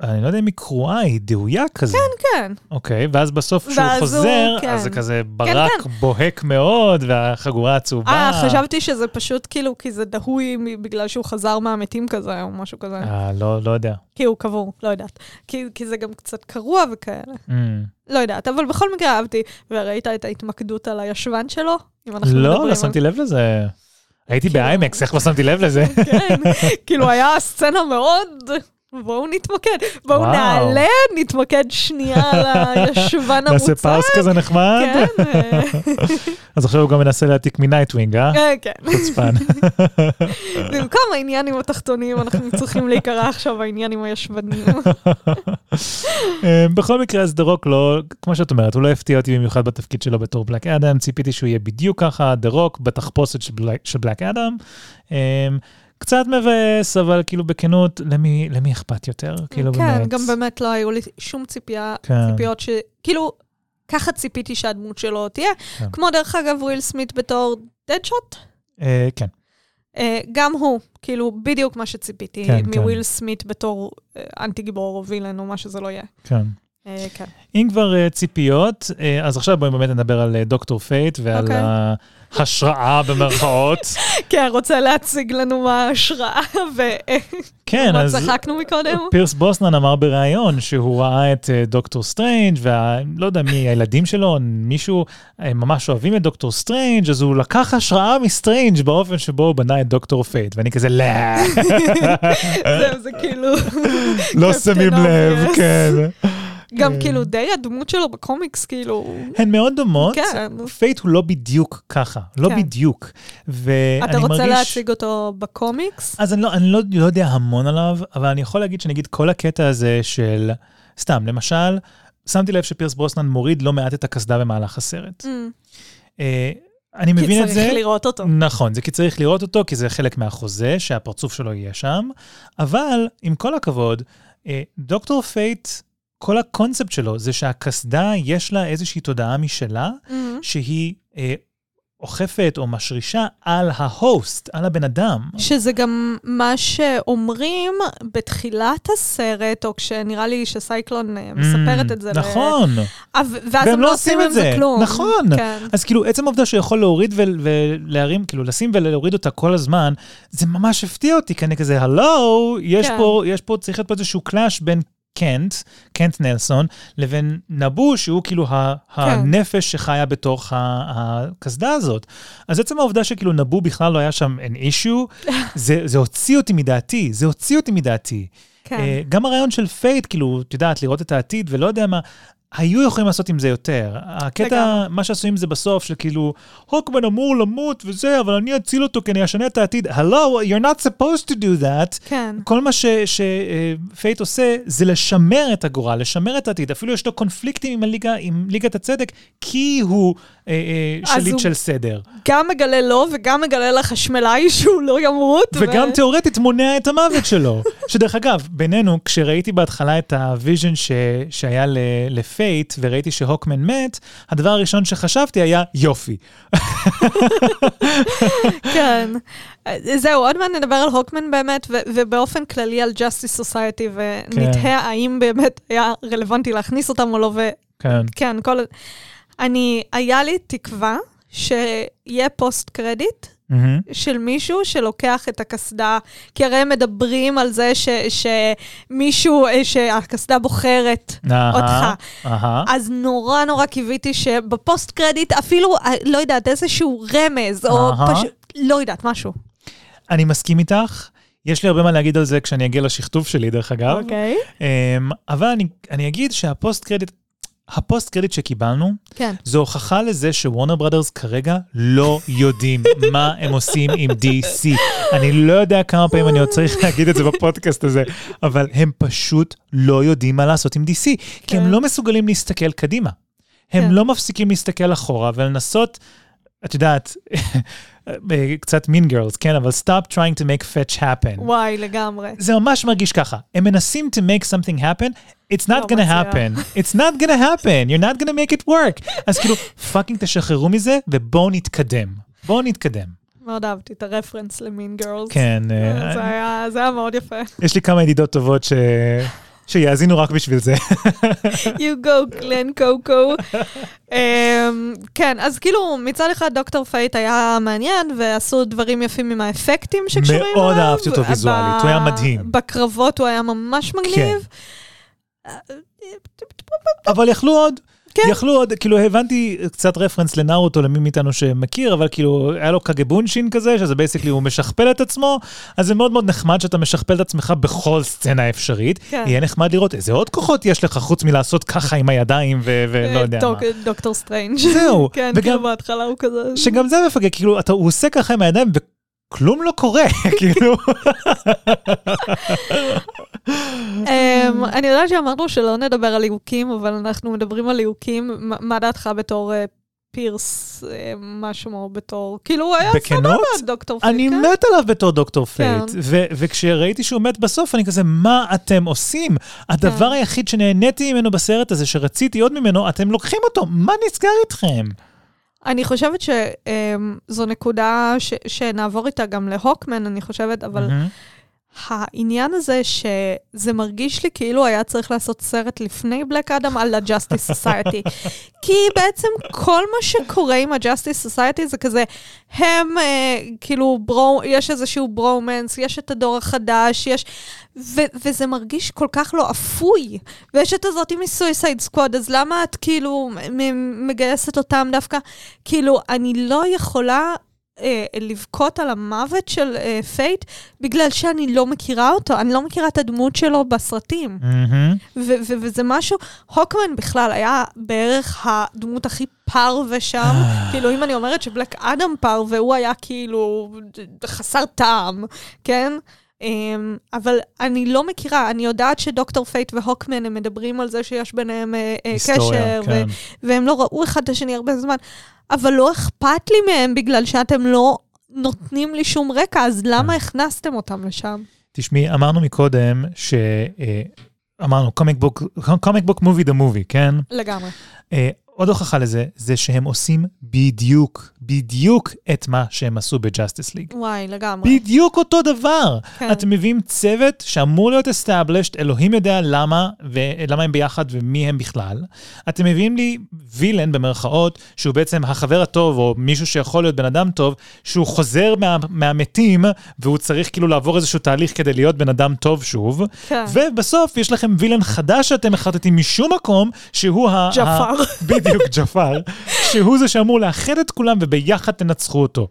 אני לא יודע אם היא קרועה, היא דהויה כזה. כן. אוקיי, ואז בסוף כשהוא ואז הוא- חוזר, כן. אז זה כזה ברק כן. בוהק מאוד, והחגורה עצובה. אה, חשבתי שזה פשוט כאילו, כי זה דהוי בגלל שהוא חזר מהמתים כזה, או משהו כזה. אה, לא, לא יודע. כי הוא קבור, לא יודעת. כי, כי זה גם קצת קרוע וכאלה. Mm. לא יודעת, אבל בכל מקרה אהבתי. וראית את ההתמקדות על הישבן שלו? לא, לא שמתי לב לזה. הייתי כאילו- באיימקס, איך לא שמתי לב לזה? (laughs) כן, כאילו (laughs) היה סצנה מאוד... בואו נתמקד, בואו וואו. נעלה, נתמקד שנייה על הישבן המוצג. (laughs) נעשה pause כזה נחמד? כן, אה, (laughs) אז עכשיו הוא גם מנסה להעתיק מנייטווינג, אה? אה, כן. חוצפן. (laughs) במקום העניינים התחתונים, אנחנו צריכים להיקרא עכשיו העניינים הישבנים. אה, בכל מקרה, אז דה רוק לא, כמו שאת אומרת, הוא לא הפתיע אותי במיוחד בתפקיד שלו בתור בלק אדם, ציפיתי שהוא יהיה בדיוק ככה, דה רוק בתחפושת של בלק אדם. קצת מבאס, אבל כאילו בכנות, למי למי אכפת יותר? כאילו כן, באמת. גם באמת לא היו לי שום ציפייה, כן. ציפיות ש... כאילו, ככה ציפיתי שהדמות שלו תהיה. כן. כמו דרך אגב וויל סמית בתור דדשוט. אה, כן. אה, גם הוא, כאילו, בדיוק מה שציפיתי כן, כן. מוויל סמית בתור אה, אנטי גיבור או וילן או מה שזה לא יהיה. כן. אה, כן. אם כבר uh, ציפיות, uh, אז עכשיו בואי באמת נדבר על דוקטור פייט ועל אוקיי. ההשראה (laughs) במרכאות. כן, רוצה להציג לנו מה ההשראה (laughs) כן, ומה צחקנו מקודם? פירס ברוסנן אמר בריאיון שהוא ראה את דוקטור סטרנג' ולא יודע מי, הילדים שלו, מישהו, הם ממש אוהבים את דוקטור סטרנג', אז הוא לקח השראה מסטרנג' באופן שבו הוא בנה את דוקטור פייט, ואני כזה, לא, (laughs) זהו, זה כאילו... לא שמים לב. כן. גם כן. כאילו די הדמות שלו בקומיקס, כאילו... הן מאוד דומות. כן. פייט הוא לא בדיוק ככה, לא כן. בדיוק. ואני אתה רוצה מרגיש... להציג אותו בקומיקס? אז אני, לא, אני לא, לא יודע המון עליו, אבל אני יכול להגיד שנגיד כל הקטע הזה של, סתם, למשל, שמתי לב שפירס ברוסנן מוריד לא מעט את הקסדה במהלך הסרט. Mm, אה, אני מבין את כי זה. צריך לראות אותו. נכון, זה כי צריך לראות אותו, כי זה חלק מהחוזה, שהפרצוף שלו יהיה שם, אבל עם כל הכבוד, אה, דוקטור פייט, כל הקונספט שלו זה שהקסדה יש לה איזושהי תודעה משלה, Mm, שהיא אה, אוכפת או משרישה על ה host, על הבן אדם. שזה גם מה שאומרים בתחילת הסרט, או כשנראה לי שסייקלון אה, מספרת את זה. ל- נכון. ו- ואז הם לא עושים עם זה כלום. נכון. כן. אז כאילו, עצם העובדה שהוא יכול להוריד ול- ולהרים, כאילו, לשים ולהוריד אותה כל הזמן, זה ממש הפתיע אותי, כי אני כזה, הלו, יש כן. פה, יש פה, צריך להיות פה איזשהו קלאש בין קנט, קנט נלסון, לבין נבו, שהוא כאילו ה- כן. הנפש שחיה בתוך הקסדה הזאת. אז עצם העובדה שכאילו נבו בכלל לא היה שם an issue, (laughs) זה, זה הוציא אותי מדעתי, זה הוציא אותי מדעתי. כן. אה, גם הרעיון של פייט, כאילו, את יודעת, לראות את העתיד ולא יודע מה, היו יכולים לעשות עם זה יותר. הקטע. מה שעשו עם זה בסוף, של כאילו, הוקמן אמור למות וזה, אבל אני אציל אותו כי אני אשנה את העתיד. הלו, you're not supposed to do that. כן. כל מה שפייט עושה זה לשמר את הגורל, לשמר את העתיד. אפילו יש לו קונפליקטים עם, הליגה, עם ליגת הצדק, כי הוא אה, אה, אז שליט של סדר. גם מגלה לו וגם מגלה לחשמלאי שהוא לא ימות. ו- וגם תיאורטית מונע את המוות שלו. (laughs) שדרך אגב, בינינו, כשראיתי בהתחלה את ה vision ש... שהיה ל... לפייט, וראיתי שהוקמן מת, הדבר הראשון שחשבתי היה יופי. כן. זהו, עוד מעט נדבר על הוקמן באמת, ו- ובאופן כללי על Justice Society, ונתהה כן. האם באמת היה רלוונטי להכניס אותם או לא, כן. וכן, כל... אני, היה לי תקווה שיהיה post credit מהמם. של מישהו שלוקח את הקסדה, כי הרי הם מדברים על זה ש, שמישהו, אה, שהקסדה בוחרת אהה, אותך. אהה. אז נורא נורא קיוויתי שב post credit אפילו, אה, לא יודעת, איזשהו רמז, או אהה. פשוט, לא יודעת, משהו. אני מסכים איתך. יש לי הרבה מה להגיד על זה כשאני אגיע לשכתוב שלי, דרך אגב. אוקיי. אמ, אבל אני, אני אגיד שה post credit, הפוסט קרדיט שקיבלנו, כן. זו הוכחה לזה שוורנר ברודרס כרגע לא יודעים (laughs) מה הם עושים עם DC. אני לא יודע כמה פעמים אני עוד צריך להגיד את זה בפודקאסט הזה, אבל הם פשוט לא יודעים מה לעשות עם DC, כי הם כן. לא מסוגלים להסתכל קדימה. הם כן. לא מפסיקים להסתכל אחורה ולנסות, את יודעת, (laughs) קצת mean girls, כן, אבל stop trying to make fetch happen. וואי, לגמרי. זה ממש מרגיש ככה. הם מנסים to make something happen, it's not לא gonna happen. It's not gonna happen. You're not gonna make it work. אז כאילו, fucking תשחררו מזה, ובואו נתקדם. בואו נתקדם. מאוד אהבתי את הרפרנס ל Mean Girls. כן, אה, היה, זה היה מאוד יפה. יש לי כמה ידידות טובות ש... שיאזינו רק בשביל זה. You go, Glen Coco. um, כן, אז כאילו, מצד אחד דוקטור פייט היה מעניין, ועשו דברים יפים עם האפקטים שקשורים אליו. מאוד אהבתי אותו ויזואלית, הוא היה מדהים. בקרבות הוא היה ממש מגניב. אבל יכלו עוד. כן. יכלו עוד, כאילו הבנתי קצת רפרנס לנארוטו למי מאיתנו שמכיר, אבל כאילו היה לו Kage Bunshin כזה, שזה basically הוא משכפל את עצמו, אז זה מאוד מאוד נחמד שאתה משכפל את עצמך בכל סצנה אפשרית. כן. יהיה נחמד לראות איזה עוד כוחות יש לך חוץ מלעשות ככה עם הידיים ו- ולא יודע דוק- מה. דוקטור סטרנג'. זהו, (laughs) כן, וגם- כאילו בהתחלה הוא כזה... שגם זה מפגר, כאילו אתה, הוא עושה ככה עם הידיים וכלום לא קורה, (laughs) כאילו. אמ, אני יודעת שאמרנו שלא נדבר על ליהוקים, אבל אנחנו מדברים על ליהוקים. מה- דעתך בתור אה, פירס, אה, מה שמו בתור... כאילו, הוא היה? סבבה, דוקטור פייט. אני כן? מת עליו בתור דוקטור כן. פייט, וכשראיתי שהוא מת בסוף, אני כזה, מה אתם עושים? הדבר כן. היחיד שנהניתי ממנו בסרט הזה, שרציתי עוד ממנו, אתם לוקחים אותו, מה נסגר איתכם? אני חושבת שזו נקודה ש- שנעבור איתה גם להוקמן, אני חושבת, אבל מהמם. העניין הזה שזה מרגיש לי כאילו היה צריך לעשות סרט לפני בלק אדם על ה-Justice Society. (laughs) כי בעצם כל מה שקורה עם ה-Justice Society זה כזה, הם אה, כאילו, ברו, יש איזשהו ברומנס, יש את הדור החדש, יש... ו- וזה מרגיש כל כך לא אפוי. ויש את הזאתי מסויסייד סקווד, אז למה את כאילו מגייסת אותם דווקא? כאילו, אני לא יכולה אה, לבכות על המוות של אה, פייט, בגלל שאני לא מכירה אותו, אני לא מכירה את הדמות שלו בסרטים. מהמם. ו- ו- וזה משהו, הוקמן בכלל היה בערך הדמות הכי פרווה שם. כאילו, אם אני אומרת שבלק אדם פרווה, הוא היה כאילו חסר טעם, כן? Um, אבל אני לא מכירה, אני יודעת שדוקטור פייט והוקמן, הם מדברים על זה שיש ביניהם uh, היסטוריה, קשר, כן. ו- והם לא ראו אחד את השני הרבה זמן, אבל לא אכפת לי מהם בגלל שאתם לא נותנים לי שום רקע, אז למה כן. הכנסתם אותם לשם? תשמעי, אמרנו מקודם ש... אה, אמרנו, comic book, comic book movie the movie, כן? לגמרי. עוד הוכחה לזה, זה שהם עושים בדיוק, בדיוק את מה שהם עשו בג'אסטיס ליג. וואי, לגמרי. בדיוק אותו דבר. כן. אתם מביאים צוות שאמור להיות established, אלוהים יודע למה, ולמה הם ביחד ומי הם בכלל. אתם מביאים לי villain, במרכאות, שהוא בעצם החבר הטוב, או מישהו שיכול להיות בן אדם טוב, שהוא חוזר מה, מהמתים, והוא צריך כאילו לעבור איזשהו תהליך כדי להיות בן אדם טוב שוב. כן. ובסוף יש לכם villain חדש שאתם החלטתם משום מקום, שהוא ה... ג'פר. בדיוק, ג'פר. שהוא זה שאמור לאחד את כולם וביחד תנצחו אותו.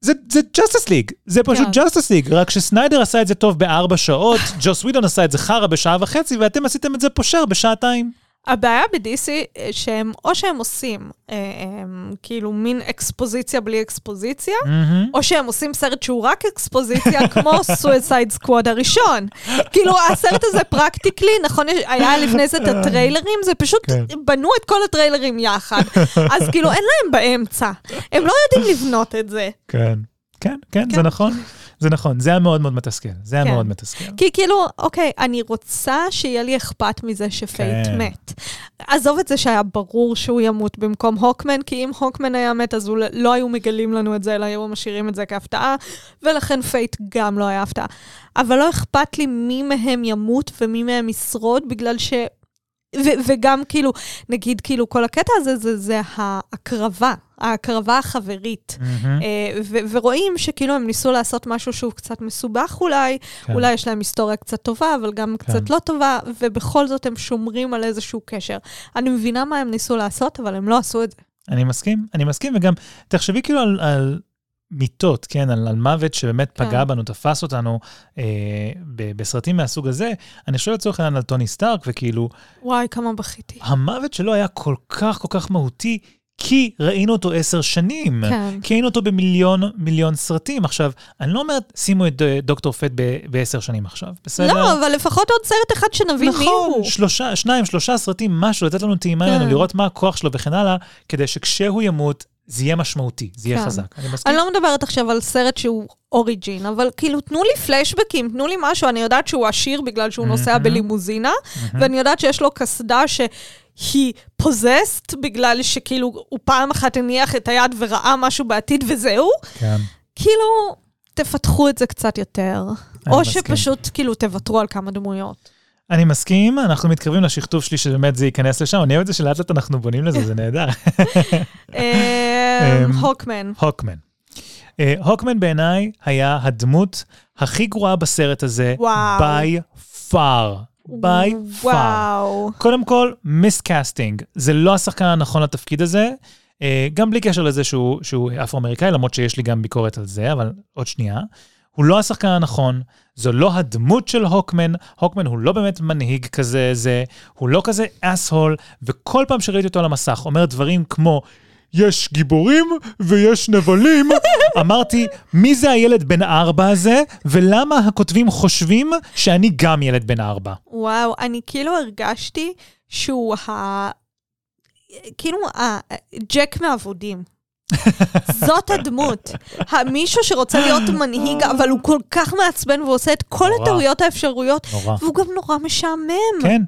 זה, זה ג'סטיס ליג, זה פשוט כן. ג'סטיס ליג, רק שסניידר עשה את זה טוב בארבע שעות, ג'וס ווידון עשה את זה חרא בשעה וחצי, ואתם עשיתם את זה פושר בשעתיים. הבעיה ב-DC, אה, שהם, או שהם עושים אה, אה, כאילו מין אקספוזיציה בלי אקספוזיציה, מהמם. או שהם עושים סרט שהוא רק אקספוזיציה, (laughs) כמו סואסייד סקוואד הראשון. כאילו, הסרט הזה פרקטיקלי, נכון, היה לפני זה את הטריילרים, זה פשוט, כן. בנו את כל הטריילרים יחד. אז כאילו, אין להם באמצע. הם לא יודעים לבנות את זה. כן, כן, כן, זה כן. נכון. זה נכון, זה היה מאוד מאוד מתסכל, זה היה כן. מאוד מתסכל. כי כאילו, אוקיי, אני רוצה שיהיה לי אכפת מזה שפייט כן. מת. עזוב את זה שהיה ברור שהוא ימות במקום הוקמן, כי אם הוקמן היה מת, אז הוא לא היו מגלים לנו את זה, אלא היו משאירים את זה כהפתעה, ולכן פייט גם לא היה הפתעה. אבל לא אכפת לי מי מהם ימות ומי מהם ישרוד, בגלל ש... ו- וגם כאילו, נגיד, כאילו, כל הקטע הזה זה, זה ההקרבה, ההקרבה החברית. מהמם. אה, ו- ורואים שכאילו הם ניסו לעשות משהו שהוא קצת מסובך אולי, כן. אולי יש להם היסטוריה קצת טובה, אבל גם כן. קצת לא טובה, ובכל זאת הם שומרים על איזשהו קשר. אני מבינה מה הם ניסו לעשות, אבל הם לא עשו את זה. אני מסכים, אני מסכים, וגם תחשבי כאילו על, על מיטות, כן, על, על מוות שבאמת כן. פגע בנו, תפס אותנו אה, ב, בסרטים מהסוג הזה. אני חושב לצורך העניין על טוני סטארק, וכאילו, וואי, כמה בכיתי. המוות שלו היה כל כך כל כך מהותי, כי ראינו אותו עשר שנים. כן. כי ראינו אותו במיליון מיליון סרטים. עכשיו, אני לא אומרת, שימו את אה, דוקטור פט ב- בעשר שנים עכשיו, בסדר? לא, אבל לפחות עוד סרט אחד שנבין מי נכון, הוא. שלושה, שניים, שלושה סרטים, משהו, לתת לנו טעימה כן. ממנו, לראות מה הכוח שלו וכן הלאה, כדי שכשהוא ימות, זה יהיה משמעותי, זה יהיה כן. חזק. אני מסכים. אני לא מדברת עכשיו על סרט שהוא אוריג'ין, אבל כאילו, תנו לי פלשבקים, תנו לי משהו. אני יודעת שהוא עשיר בגלל שהוא נוסע מהמם. בלימוזינה, ואני יודעת שיש לו קסדה שהיא פוזסט, בגלל שכאילו הוא פעם אחת הניח את היד וראה משהו בעתיד וזהו. כן. כאילו, תפתחו את זה קצת יותר. או מסכים. שפשוט כאילו תוותרו על כמה דמויות. אני מסכים, אנחנו מתקרבים לשכתוב שלי שבאמת זה ייכנס לשם, אני אוהב את זה שלאט לאט אנחנו בונים לזה, זה נהדר. (laughs) אה, אמ, הוקמן. הוקמן. אה, הוקמן בעיניי היה הדמות הכי גרועה בסרט הזה, by far. by far. וואו. קודם כל, miscasting. זה לא השחקן הנכון לתפקיד הזה, אה, גם בלי קשר לזה שהוא, שהוא אפרו-אמריקאי, למרות שיש לי גם ביקורת על זה, אבל עוד שנייה. הוא לא השחקן הנכון, זו לא הדמות של הוקמן, הוקמן הוא לא באמת מנהיג כזה, זה, הוא לא כזה אסהול, וכל פעם שראיתי אותו על המסך אומר דברים כמו, יש גיבורים ויש נבלים, (laughs) אמרתי, מי זה הילד בן ארבע הזה, ולמה הכותבים חושבים שאני גם ילד בן ארבע? וואו, אני כאילו הרגשתי שהוא ה... כאילו, הג'ק מהאבודים. זאת הדמות. מישהו שרוצה להיות מנהיג, אבל הוא כל כך מעצבן ועושה את כל נורא. הטעויות האפשריות, נורא. והוא גם נורא משעמם. כן,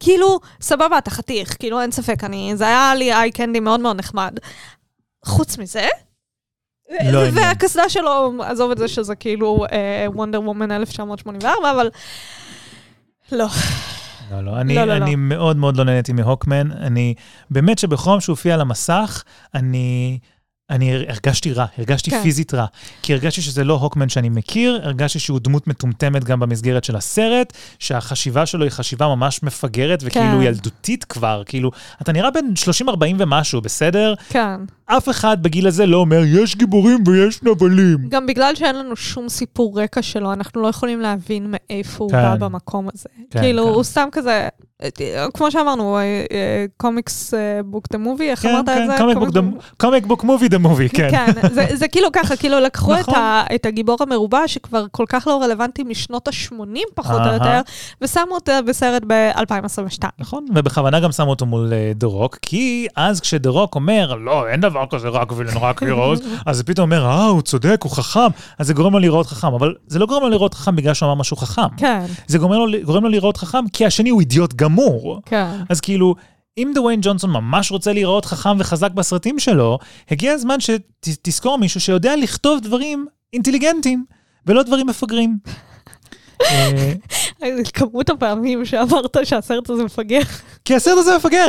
כאילו, סבבה, אתה חתיך, כאילו, אין ספק, אני, זה היה לי איי קנדי מאוד מאוד נחמד. חוץ מזה, לא. והקסדה שלו, עזוב את זה שזה כאילו וונדר וומן 1984, אבל לא. לא, לא, אני, לא, לא, אני לא. מאוד מאוד לא נהניתי מהוקמן. אני, באמת שבכל פעם שהוא הופיע על המסך, אני, אני הרגשתי רע, הרגשתי כן. פיזית רע. כי הרגשתי שזה לא הוקמן שאני מכיר, הרגשתי שהוא דמות מטומטמת גם במסגרת של הסרט, שהחשיבה שלו היא חשיבה ממש מפגרת וכאילו כן. ילדותית כבר, כאילו, אתה נראה בין 30-40 ומשהו, בסדר? כן. אף אחד בגיל הזה לא אומר, יש גיבורים ויש נבלים. גם בגלל שאין לנו שום סיפור רקע שלו, אנחנו לא יכולים להבין מאיפה הוא כן. בא במקום הזה. כן, כאילו, כן. הוא סתם כזה, אה, כמו שאמרנו, comics book the movie, איך כן, אמרת את כן, זה? comic book movie the movie, כן. כן, זה, זה כאילו ככה, כאילו לקחו את, נכון. ה, את הגיבור המרובע, שכבר כל כך לא רלוונטי משנות ה-80 פחות או. יותר, ושמו אותו בסרט ב-2022. נכון, ובכוונה גם שמו אותו מול אה, דה רוק, כי אז כשדה רוק אומר, לא, אין דבר כזה רק רק heroes, אז זה פתאום אומר, אה, הוא צודק, הוא חכם, אז זה גורם לו לראות חכם, אבל זה לא גורם לו לראות חכם בגלל שהוא אמר משהו חכם. כן, זה גורם לו, גורם לו לראות חכם כי השני הוא אידיוט גמור. כן. אז כאילו, אם דוויין ג'ונסון ממש רוצה להיראות חכם וחזק בסרטים שלו, הגיע הזמן שתזכור מישהו שיודע לכתוב דברים אינטליגנטים, ולא דברים מפגרים. (laughs) (laughs) אה, כמות הפעמים שאמרת שהסרט הזה מפגר. כי הסרט הזה מפגר.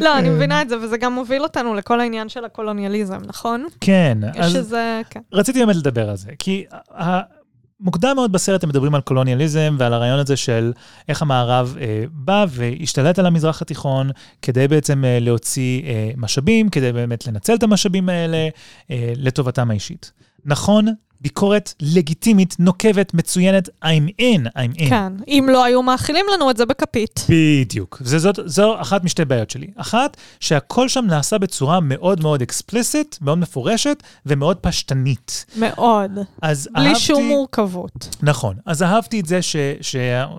לא, אני מבינה את זה, וזה גם מוביל אותנו לכל העניין של הקולוניאליזם, נכון? כן, יש איזה, כן. רציתי באמת לדבר על זה, כי מוקדם מאוד בסרט הם מדברים על קולוניאליזם ועל הרעיון הזה של איך המערב אה, בא והשתלט על המזרח התיכון כדי בעצם אה, להוציא אה, משאבים, כדי באמת לנצל את המשאבים האלה אה, לטובתם האישית. נכון, ביקורת לגיטימית, נוקבת, מצוינת, I'm in, I'm in. כן, אם לא היו מאכילים לנו את זה בכפית. בדיוק. וזאת, זו אחת משתי בעיות שלי. אחת, שהכל שם נעשה בצורה מאוד מאוד אקספליסט, מאוד מפורשת ומאוד פשטנית. מאוד. אז בלי אהבתי... שום מורכבות. נכון. אז אהבתי את זה ש... ש...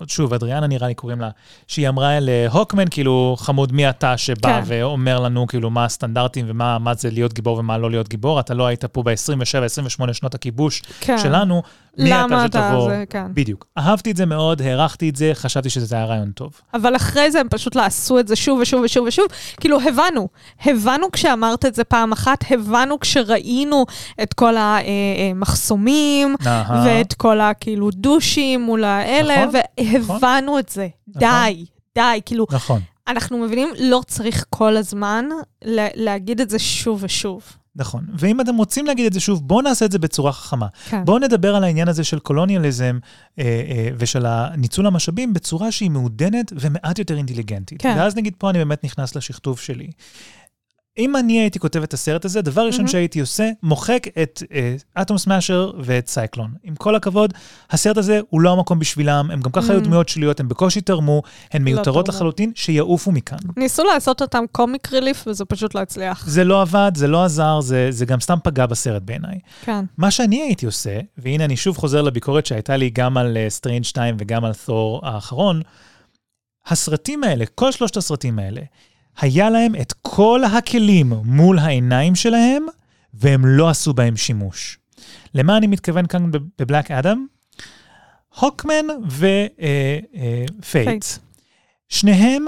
שוב, אדריאנה נראה לי קוראים לה, שהיא אמרה להוקמן, כאילו, חמוד, מי אתה שבא כן. ואומר לנו, כאילו, מה הסטנדרטים ומה מה זה להיות גיבור ומה לא להיות גיבור. אתה לא היית פה ב-27-28 שנות הכיבוש כן. שלנו. מי למה אתה. שתבוא? זה, כן. בדיוק. אהבתי את זה מאוד, הערכתי את זה, חשבתי שזה היה רעיון טוב. אבל אחרי זה הם פשוט לא עשו את זה שוב ושוב ושוב ושוב. כאילו, הבנו. הבנו כשאמרת את זה פעם אחת, הבנו כשראינו את כל המחסומים, אהה. ואת כל הכאילו דושים מול האלה, נכון, והבנו את זה. די, די. כאילו, נכון. אנחנו מבינים, לא צריך כל הזמן ל- להגיד את זה שוב ושוב. נכון. ואם אתם רוצים להגיד את זה שוב, בואו נעשה את זה בצורה חכמה. כן. בואו נדבר על העניין הזה של קולוניאליזם אה, אה, ושל ניצול המשאבים בצורה שהיא מעודנת ומעט יותר אינטליגנטית. כן. ואז נגיד פה אני באמת נכנס לשכתוב שלי. אם אני הייתי כותב את הסרט הזה, דבר ראשון מהמם. שהייתי עושה, מוחק את אטום סמאשר ואת סייקלון. עם כל הכבוד, הסרט הזה הוא לא המקום בשבילם, הם גם ככה היו Mm. דמויות שליליות, הם בקושי תרמו, הן מיותרות תרמו. לחלוטין, שיעופו מכאן. ניסו לעשות אותם comic relief, וזה פשוט לא הצליח. זה לא עבד, זה לא עזר, זה, זה גם סתם פגע בסרט בעיניי. כן. מה שאני הייתי עושה, והנה אני שוב חוזר לביקורת שהייתה לי גם על סטריינג' 2 וגם על תור האחרון, הסרטים האלה, כל שלושת הסרטים האלה, היה להם את כל הכלים מול העיניים שלהם, והם לא עשו בהם שימוש. למה אני מתכוון כאן בבלק אדם? הוקמן ופייט. פייט. שניהם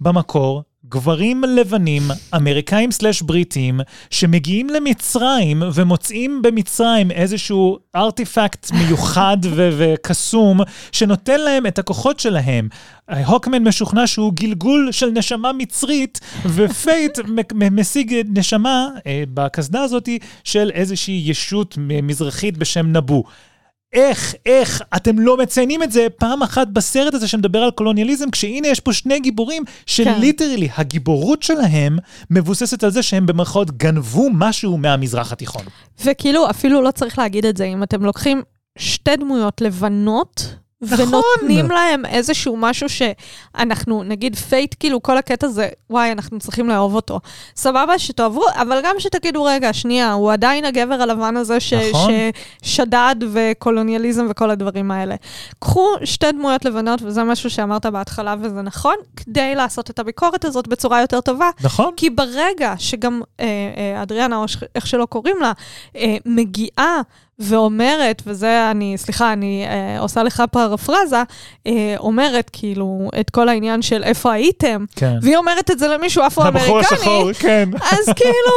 במקור גברים לבנים, אמריקאים slash בריטים, שמגיעים למצרים ומוצאים במצרים איזשהו ארטיפקט מיוחד וקסום, שנותן להם את הכוחות שלהם. הוקמן משוכנע שהוא גלגול של נשמה מצרית, ופייט (laughs) משיג נשמה אה, בקסדה הזאת של איזושהי ישות מזרחית בשם נבו. איך, איך, אתם לא מציינים את זה פעם אחת בסרט הזה שמדבר על קולוניאליזם, כשהנה יש פה שני גיבורים ש literally הגיבורות שלהם מבוססת על זה שהם במרכאות גנבו משהו מהמזרח התיכון. וכאילו, אפילו לא צריך להגיד את זה, אם אתם לוקחים שתי דמויות לבנות, נכון. ונותנים להם איזשהו משהו שאנחנו, נגיד פייט, כאילו כל הקטע זה, וואי, אנחנו צריכים לאהוב אותו. סבבה שתאהבו, אבל גם שתגידו, רגע, שנייה, הוא עדיין הגבר הלבן הזה ש, נכון. ששדד וקולוניאליזם וכל הדברים האלה. קחו שתי דמויות לבנות, וזה משהו שאמרת בהתחלה, וזה נכון, כדי לעשות את הביקורת הזאת בצורה יותר טובה. נכון? כי ברגע שגם אה, אה, אדריאנה, או איך שלא קוראים לה, אה, מגיעה ואומרת, וזה אני, סליחה, אני אה, עושה לך פרפרזה, אה, אומרת כאילו את כל העניין של איפה הייתם, כן. והיא אומרת את זה למישהו אפרו-אמריקני, כן. אז (laughs) כאילו...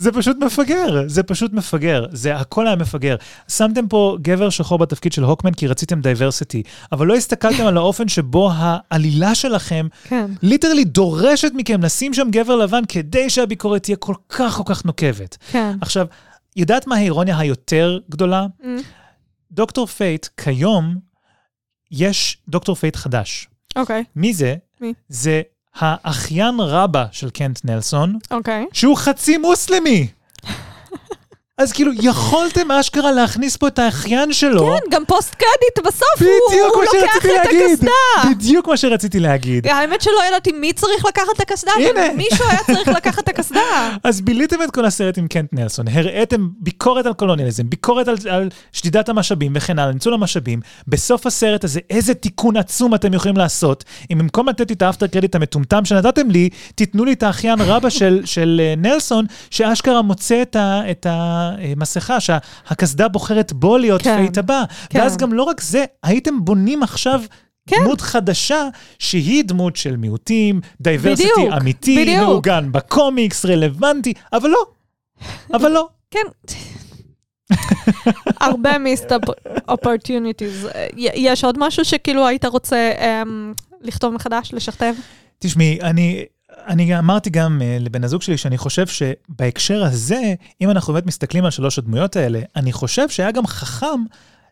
זה פשוט מפגר, זה פשוט מפגר, זה הכל היה מפגר. שמתם פה גבר שחור בתפקיד של Hawkman כי רציתם diversity, אבל לא הסתכלתם על האופן שבו העלילה שלכם כן. literally דורשת מכם לשים שם גבר לבן כדי שהביקורת תהיה כל כך כל כך נוקבת. כן. עכשיו, יודעת מה האירוניה היותר גדולה? Mm, Doctor Fate, כיום יש Doctor Fate חדש. אוקיי, מי זה? מי? זה האחיין רבא של קנט נלסון, אוקיי. שהוא חצי מוסלמי. אז כאילו, יכולתם אשכרה להכניס פה את האחיין שלו. כן, גם post credit בסוף, הוא לוקח את. הקסדה. בדיוק מה שרציתי להגיד. האמת שלא ידעתי מי צריך לקחת את הקסדה. אבל מישהו היה צריך לקחת את הקסדה. (laughs) אז ביליתם את כל הסרט עם קנט נלסון, הראיתם ביקורת על קולוניאליזם, ביקורת על, על שדידת המשאבים וכן הלאה, ניצול המשאבים. בסוף הסרט הזה, איזה תיקון עצום אתם יכולים לעשות, אם במקום לתת לי את ה after credit המטומטם שנתתם לי, תיתנו לי את האחיין רבא של, של אה, נלסון, שאשכרה מוצא את, ה, את המסכה, שהקסדה בוחרת בו להיות כן, Fate הבא. כן. ואז גם לא רק זה, הייתם בונים עכשיו כן. דמות חדשה שהיא דמות של מיעוטים, diversity בדיוק, אמיתי, בדיוק. מעוגן בקומיקס, רלוונטי, אבל לא. אבל לא. (laughs) כן. הרבה missed opportunities. יש עוד משהו שכאילו היית רוצה אמ, לכתוב מחדש, לשכתב? תשמעי, אני, אני אמרתי גם uh, לבן הזוג שלי שאני חושב שבהקשר הזה, אם אנחנו באמת מסתכלים על שלוש הדמויות האלה, אני חושב שהיה גם חכם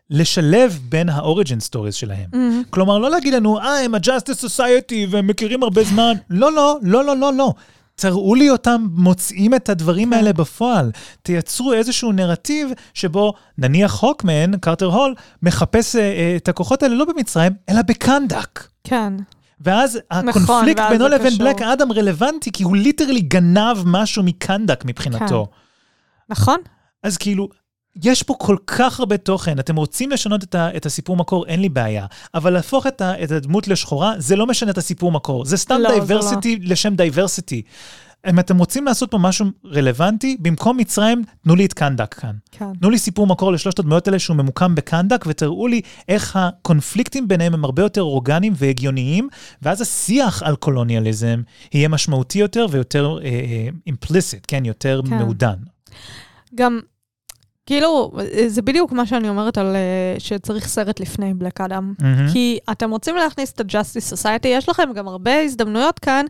לשלב בין ה-Origin Stories שלהם. Mm-hmm. כלומר, לא להגיד לנו, אה, הם ה-Justice Society והם מכירים הרבה זמן. לא, לא, לא, לא, לא, לא. תראו לי אותם מוצאים את הדברים כן. האלה בפועל. תייצרו איזשהו נרטיב שבו נניח Hawkman, Carter Hall, מחפש אה, אה, את הכוחות האלה לא במצרים, אלא בקנדק. כן. ואז הקונפליקט ואז בינו לבין. Black Adam רלוונטי, כי הוא literally גנב משהו מקנדק מבחינתו. נכון? אז כאילו, יש פה כל כך הרבה תוכן, אתם רוצים לשנות את, ה, את הסיפור מקור, אין לי בעיה. אבל להפוך את, ה, את הדמות לשחורה, זה לא משנה את הסיפור מקור. זה סתם לא, diversity לשם diversity. אם אתם רוצים לעשות פה משהו רלוונטי, במקום מצרים, תנו לי את קנדק כאן. כן. תנו לי סיפור מקור לשלושת הדמויות האלה שהוא ממוקם בקנדק, ותראו לי איך הקונפליקטים ביניהם הם הרבה יותר אורגניים והגיוניים, ואז השיח על קולוניאליזם יהיה משמעותי יותר ויותר אימפליסיט, כן, יותר כן. מעודן. גם, כאילו, זה בדיוק מה שאני אומרת על אה, שצריך סרט לפני בלק אדם. מהמם. כי אתם רוצים להכניס את ה-Justice Society, יש לכם גם הרבה הזדמנויות כאן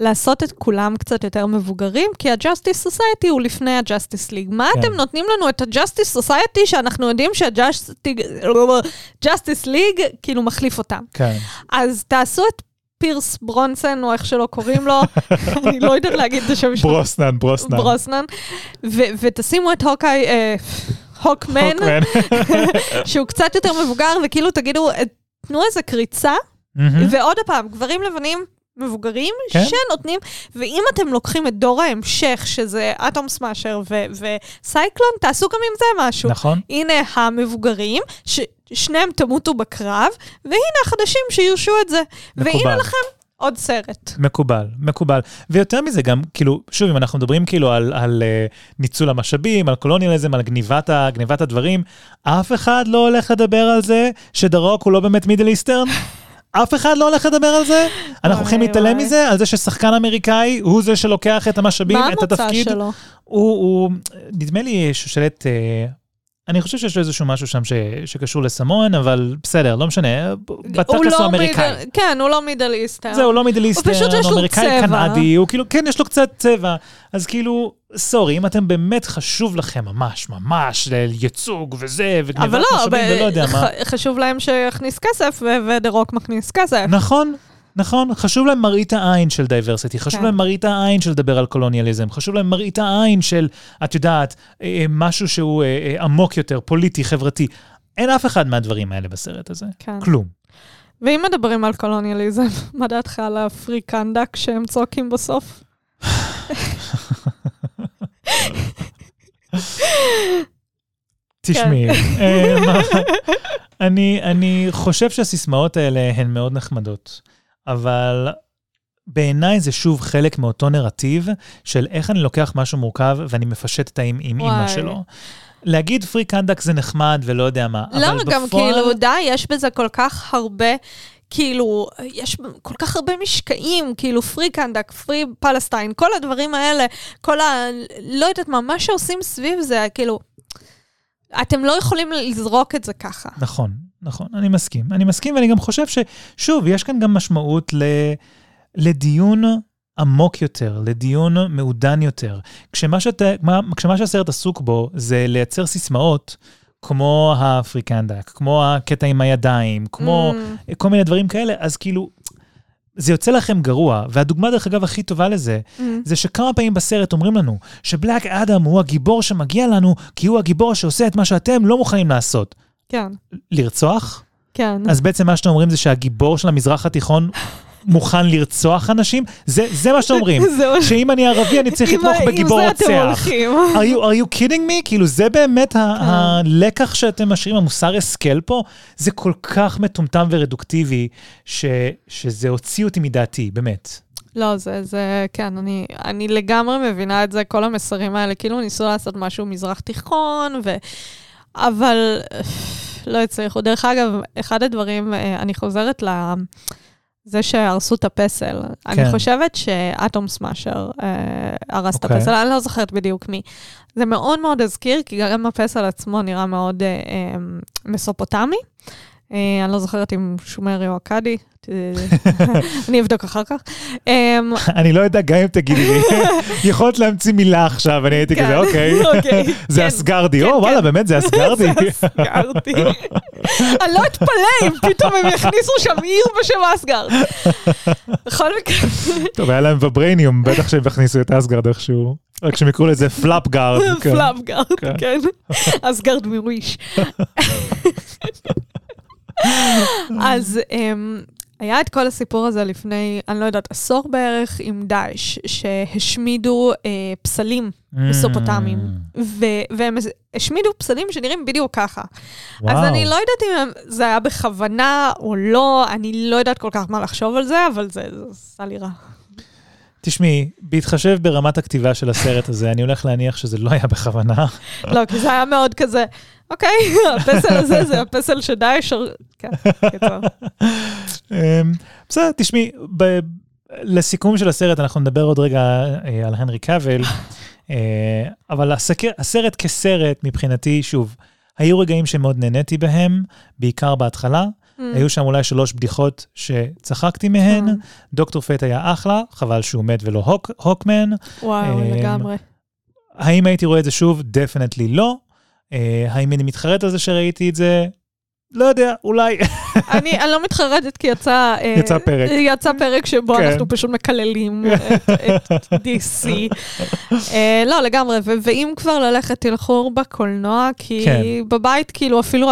לעשות את כולם קצת יותר מבוגרים, כי ה-Justice Society הוא לפני ה-Justice League. מה כן. אתם נותנים לנו את ה-Justice Society שאנחנו יודעים שה-Justice League כאילו מחליף אותם? כן. אז תעשו את פירס ברונסון, או איך שלא קוראים לו, (laughs) אני לא יודעת להגיד את השם שלו. ברוסנן, ברוסנן. ברוסנן, ותשימו את הוקאי, אה, הוקמן. (laughs) שהוא קצת יותר מבוגר, וכאילו תגידו, תנו איזה קריצה, מהמם. ועוד פעם, גברים לבנים מבוגרים כן. שנותנים, ואם אתם לוקחים את דור ההמשך, שזה אטום סמאשר ו- וסייקלון, תעשו גם עם זה משהו. נכון. הנה המבוגרים, ששניהם תמותו בקרב, והנה החדשים שירשו את זה. והנה מקובל. לכם עוד סרט. מקובל, מקובל. ויותר מזה גם, כאילו, שוב, אם אנחנו מדברים כאילו על, על uh, ניצול המשאבים, על קולוניאליזם, על גניבת, ה, גניבת הדברים, אף אחד לא הולך לדבר על זה שדרוק הוא לא באמת מידל איסטרן? (laughs) אף אחד לא הולך לדבר על זה? אנחנו הולכים להתעלם. מזה? על זה ששחקן אמריקאי הוא זה שלוקח את המשאבים, מה את המוצא התפקיד? שלו? הוא, נדמה לי שושלת, אני חושב שיש לו איזשהו משהו שם ש, שקשור לסמון, אבל בסדר, לא משנה, בתכלס הוא לא אמריקאי. Middle- כן, הוא לא Middle Easter. זהו, לא Middle Easter, פשוט יש לו אמריקאי צבע. קנדי, הוא כאילו, כן, יש לו קצת צבע. אז כאילו, sorry, אם אתם באמת חשוב לכם ממש, ממש, ייצוג וזה, אבל וגניבת לא, משאבים ולא יודע מה. ח- חשוב להם שיכניס כסף, ודה רוק מכניס כסף. נכון, נכון, חשוב להם מראית העין של diversity, חשוב כן. להם מראית העין של לדבר על קולוניאליזם, חשוב להם מראית העין של, את יודעת, אה, משהו שהוא אה, אה, עמוק יותר, פוליטי, חברתי. אין אף אחד מהדברים האלה בסרט הזה. כן. כלום. ואם מדברים על קולוניאליזם, (laughs) מה דעתך על הפרי קנדק שהם צועקים בסוף? תשמעי, אה, אני, אני חושב שהסיסמאות האלה הן מאוד נחמדות, אבל בעיניי זה שוב חלק מאותו נרטיב של איך אני לוקח משהו מורכב ואני מפשט את האם עם אימא. שלו. להגיד פרי קנדק זה נחמד ולא יודע מה, לא, אבל גם בפועל... כאילו, די, יש בזה כל כך הרבה, כאילו, יש כל כך הרבה משקעים, כאילו, פרי קנדק, פרי פלסטיין, כל הדברים האלה, כל ה... לא יודעת מה, מה שעושים סביב זה, כאילו, אתם לא יכולים לזרוק את זה ככה. נכון, נכון, אני מסכים. אני מסכים, ואני גם חושב ששוב, יש כאן גם משמעות ל... לדיון עמוק יותר, לדיון מעודן יותר. כשמה, שאת... מה... כשמה שהסרט עסוק בו זה לייצר סיסמאות, כמו הפריקנדק, כמו הקטע עם הידיים, כמו Mm, כל מיני דברים כאלה, אז כאילו, זה יוצא לכם גרוע. והדוגמה, דרך אגב, הכי טובה לזה, mm. זה שכמה פעמים בסרט אומרים לנו שבלק אדם הוא הגיבור שמגיע לנו, כי הוא הגיבור שעושה את מה שאתם לא מוכנים לעשות. כן, לרצוח? כן. אז בעצם מה שאתם אומרים זה שהגיבור של המזרח התיכון מוכן לרצוח אנשים? זה, זה מה שאתם אומרים. זה מה ש- שאם אני ערבי אני צריך לתמוך בגיבור עם זה אתם רוצח. הולכים. are you, are you kidding me? כאילו זה באמת ה- כן. הלקח שאתם משאירים, המוסר השכל פה, זה כל כך מטומטם ורדוקטיבי, ש, שזה הוציא אותי מדעתי, באמת. לא, זה, זה, כן, אני, אני לגמרי מבינה את זה, כל המסרים האלה, כאילו ניסו לעשות משהו מזרח תיכון, ו... אבל לא הצליחו. דרך אגב, אחד הדברים, אה, אני חוזרת ל... זה שהרסו את הפסל. כן. אני חושבת שאטום סמאשר אה, הרס okay. את אוקיי. הפסל, אני לא זוכרת בדיוק מי. זה מאוד מאוד הזכיר, כי גם הפסל עצמו נראה מאוד אה, אה, מסופוטמי. אה, אני לא זוכרת אם שומרי או אכדי, (laughs) אני אבדוק אחר כך. אמ, אני לא יודע, גם אם תגידי לי, (laughs) יכולת להמציא מילה עכשיו, אני הייתי כזה, כן, אוקיי, אוקיי (laughs) זה כן, אסגרדי, או כן, וואלה, באמת, זה אסגרדי. זה אסגרדי. אני לא אתפלא אם פתאום הם יכניסו שם עיר בשם אסגרד. בכל מקרה. טוב, היה להם בברייניום, בטח שהם יכניסו את אסגרד איכשהו. רק שהם יקראו לזה פלאפ גארד. פלאפ גארד, כן. אסגרד מ Wish. אז um, היה את כל הסיפור הזה לפני, אני לא יודעת, עשור בערך עם דאעש, שהשמידו אה, פסלים mm. מסופוטמיים, ו- והם השמידו פסלים שנראים בדיוק ככה. וואו. אז אני לא יודעת אם זה היה בכוונה או לא, אני לא יודעת כל כך מה לחשוב על זה, אבל זה עשה לי רע. תשמעי, בהתחשב ברמת הכתיבה של הסרט הזה, אני הולך להניח שזה לא היה בכוונה. לא, כי זה היה מאוד כזה, אוקיי, (laughs) הפסל הזה זה הפסל שדאעש... כן, קיצר. אמ, בסדר, תשמעי, לסיכום של הסרט, אנחנו נדבר עוד רגע אה, על הנרי קאבל, אה, אבל הסרט כסרט, מבחינתי, שוב, היו רגעים שמאוד נהניתי בהם, בעיקר בהתחלה. Mm. היו שם אולי שלוש בדיחות שצחקתי מהן. Mm. Doctor Fate היה אחלה, חבל שהוא מת ולא Hawk, Hawkman. וואו, um, לגמרי. האם הייתי רואה את זה שוב? definitely לא. Uh, האם אני מתחרט על זה שראיתי את זה? לא יודע, אולי. אני, אני לא מתחרטת כי יצא... אה, יצא פרק. יצא פרק שבו כן. אנחנו פשוט מקללים (laughs) את, את DC. uh, לא, לגמרי, ו- ואם כבר ללכת, תלכו בקולנוע, כי כן. בבית, כאילו, אפילו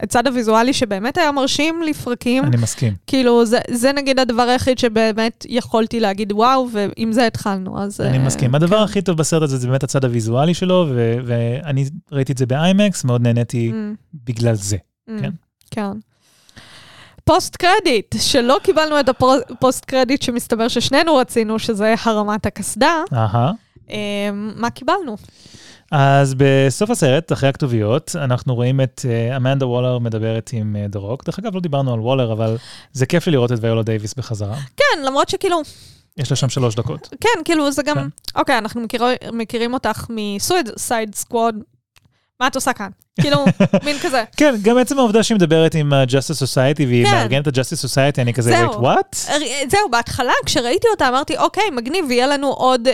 הצד הוויזואלי שבאמת היה מרשים לפרקים. אני מסכים. כאילו, זה, זה נגיד הדבר היחיד שבאמת יכולתי להגיד וואו, ועם זה התחלנו, אז... אני uh, מסכים. הדבר כן. הכי טוב בסרט הזה זה באמת הצד הוויזואלי שלו, ו- ואני ראיתי את זה ב IMAX, מאוד נהניתי mm. בגלל זה, mm. כן? כן. post credit, שלא קיבלנו את ה post credit שמסתבר ששנינו רצינו, שזה הרמת הקסדה. אהה. Uh, מה קיבלנו? אז בסוף הסרט, אחרי הכתוביות, אנחנו רואים את uh, אמנדה וולר מדברת עם The uh, Rock. דרך אגב, לא דיברנו על וולר, אבל זה כיף לי לראות את ויולה דייוויס בחזרה. כן, למרות שכאילו... יש לה שם שלוש דקות. כן, כאילו זה גם... כן. אוקיי, אנחנו מכיר, מכירים אותך מסויד סקווד, מה את עושה כאן? כאילו, מין כזה. כן, גם עצם העובדה שהיא מדברת עם ה-Justice Society והיא כן. מארגנת את ה-Justice Society, אני כזה, wait, what? זהו, בהתחלה, כשראיתי אותה, אמרתי, אוקיי, מגניב, יהיה לנו עוד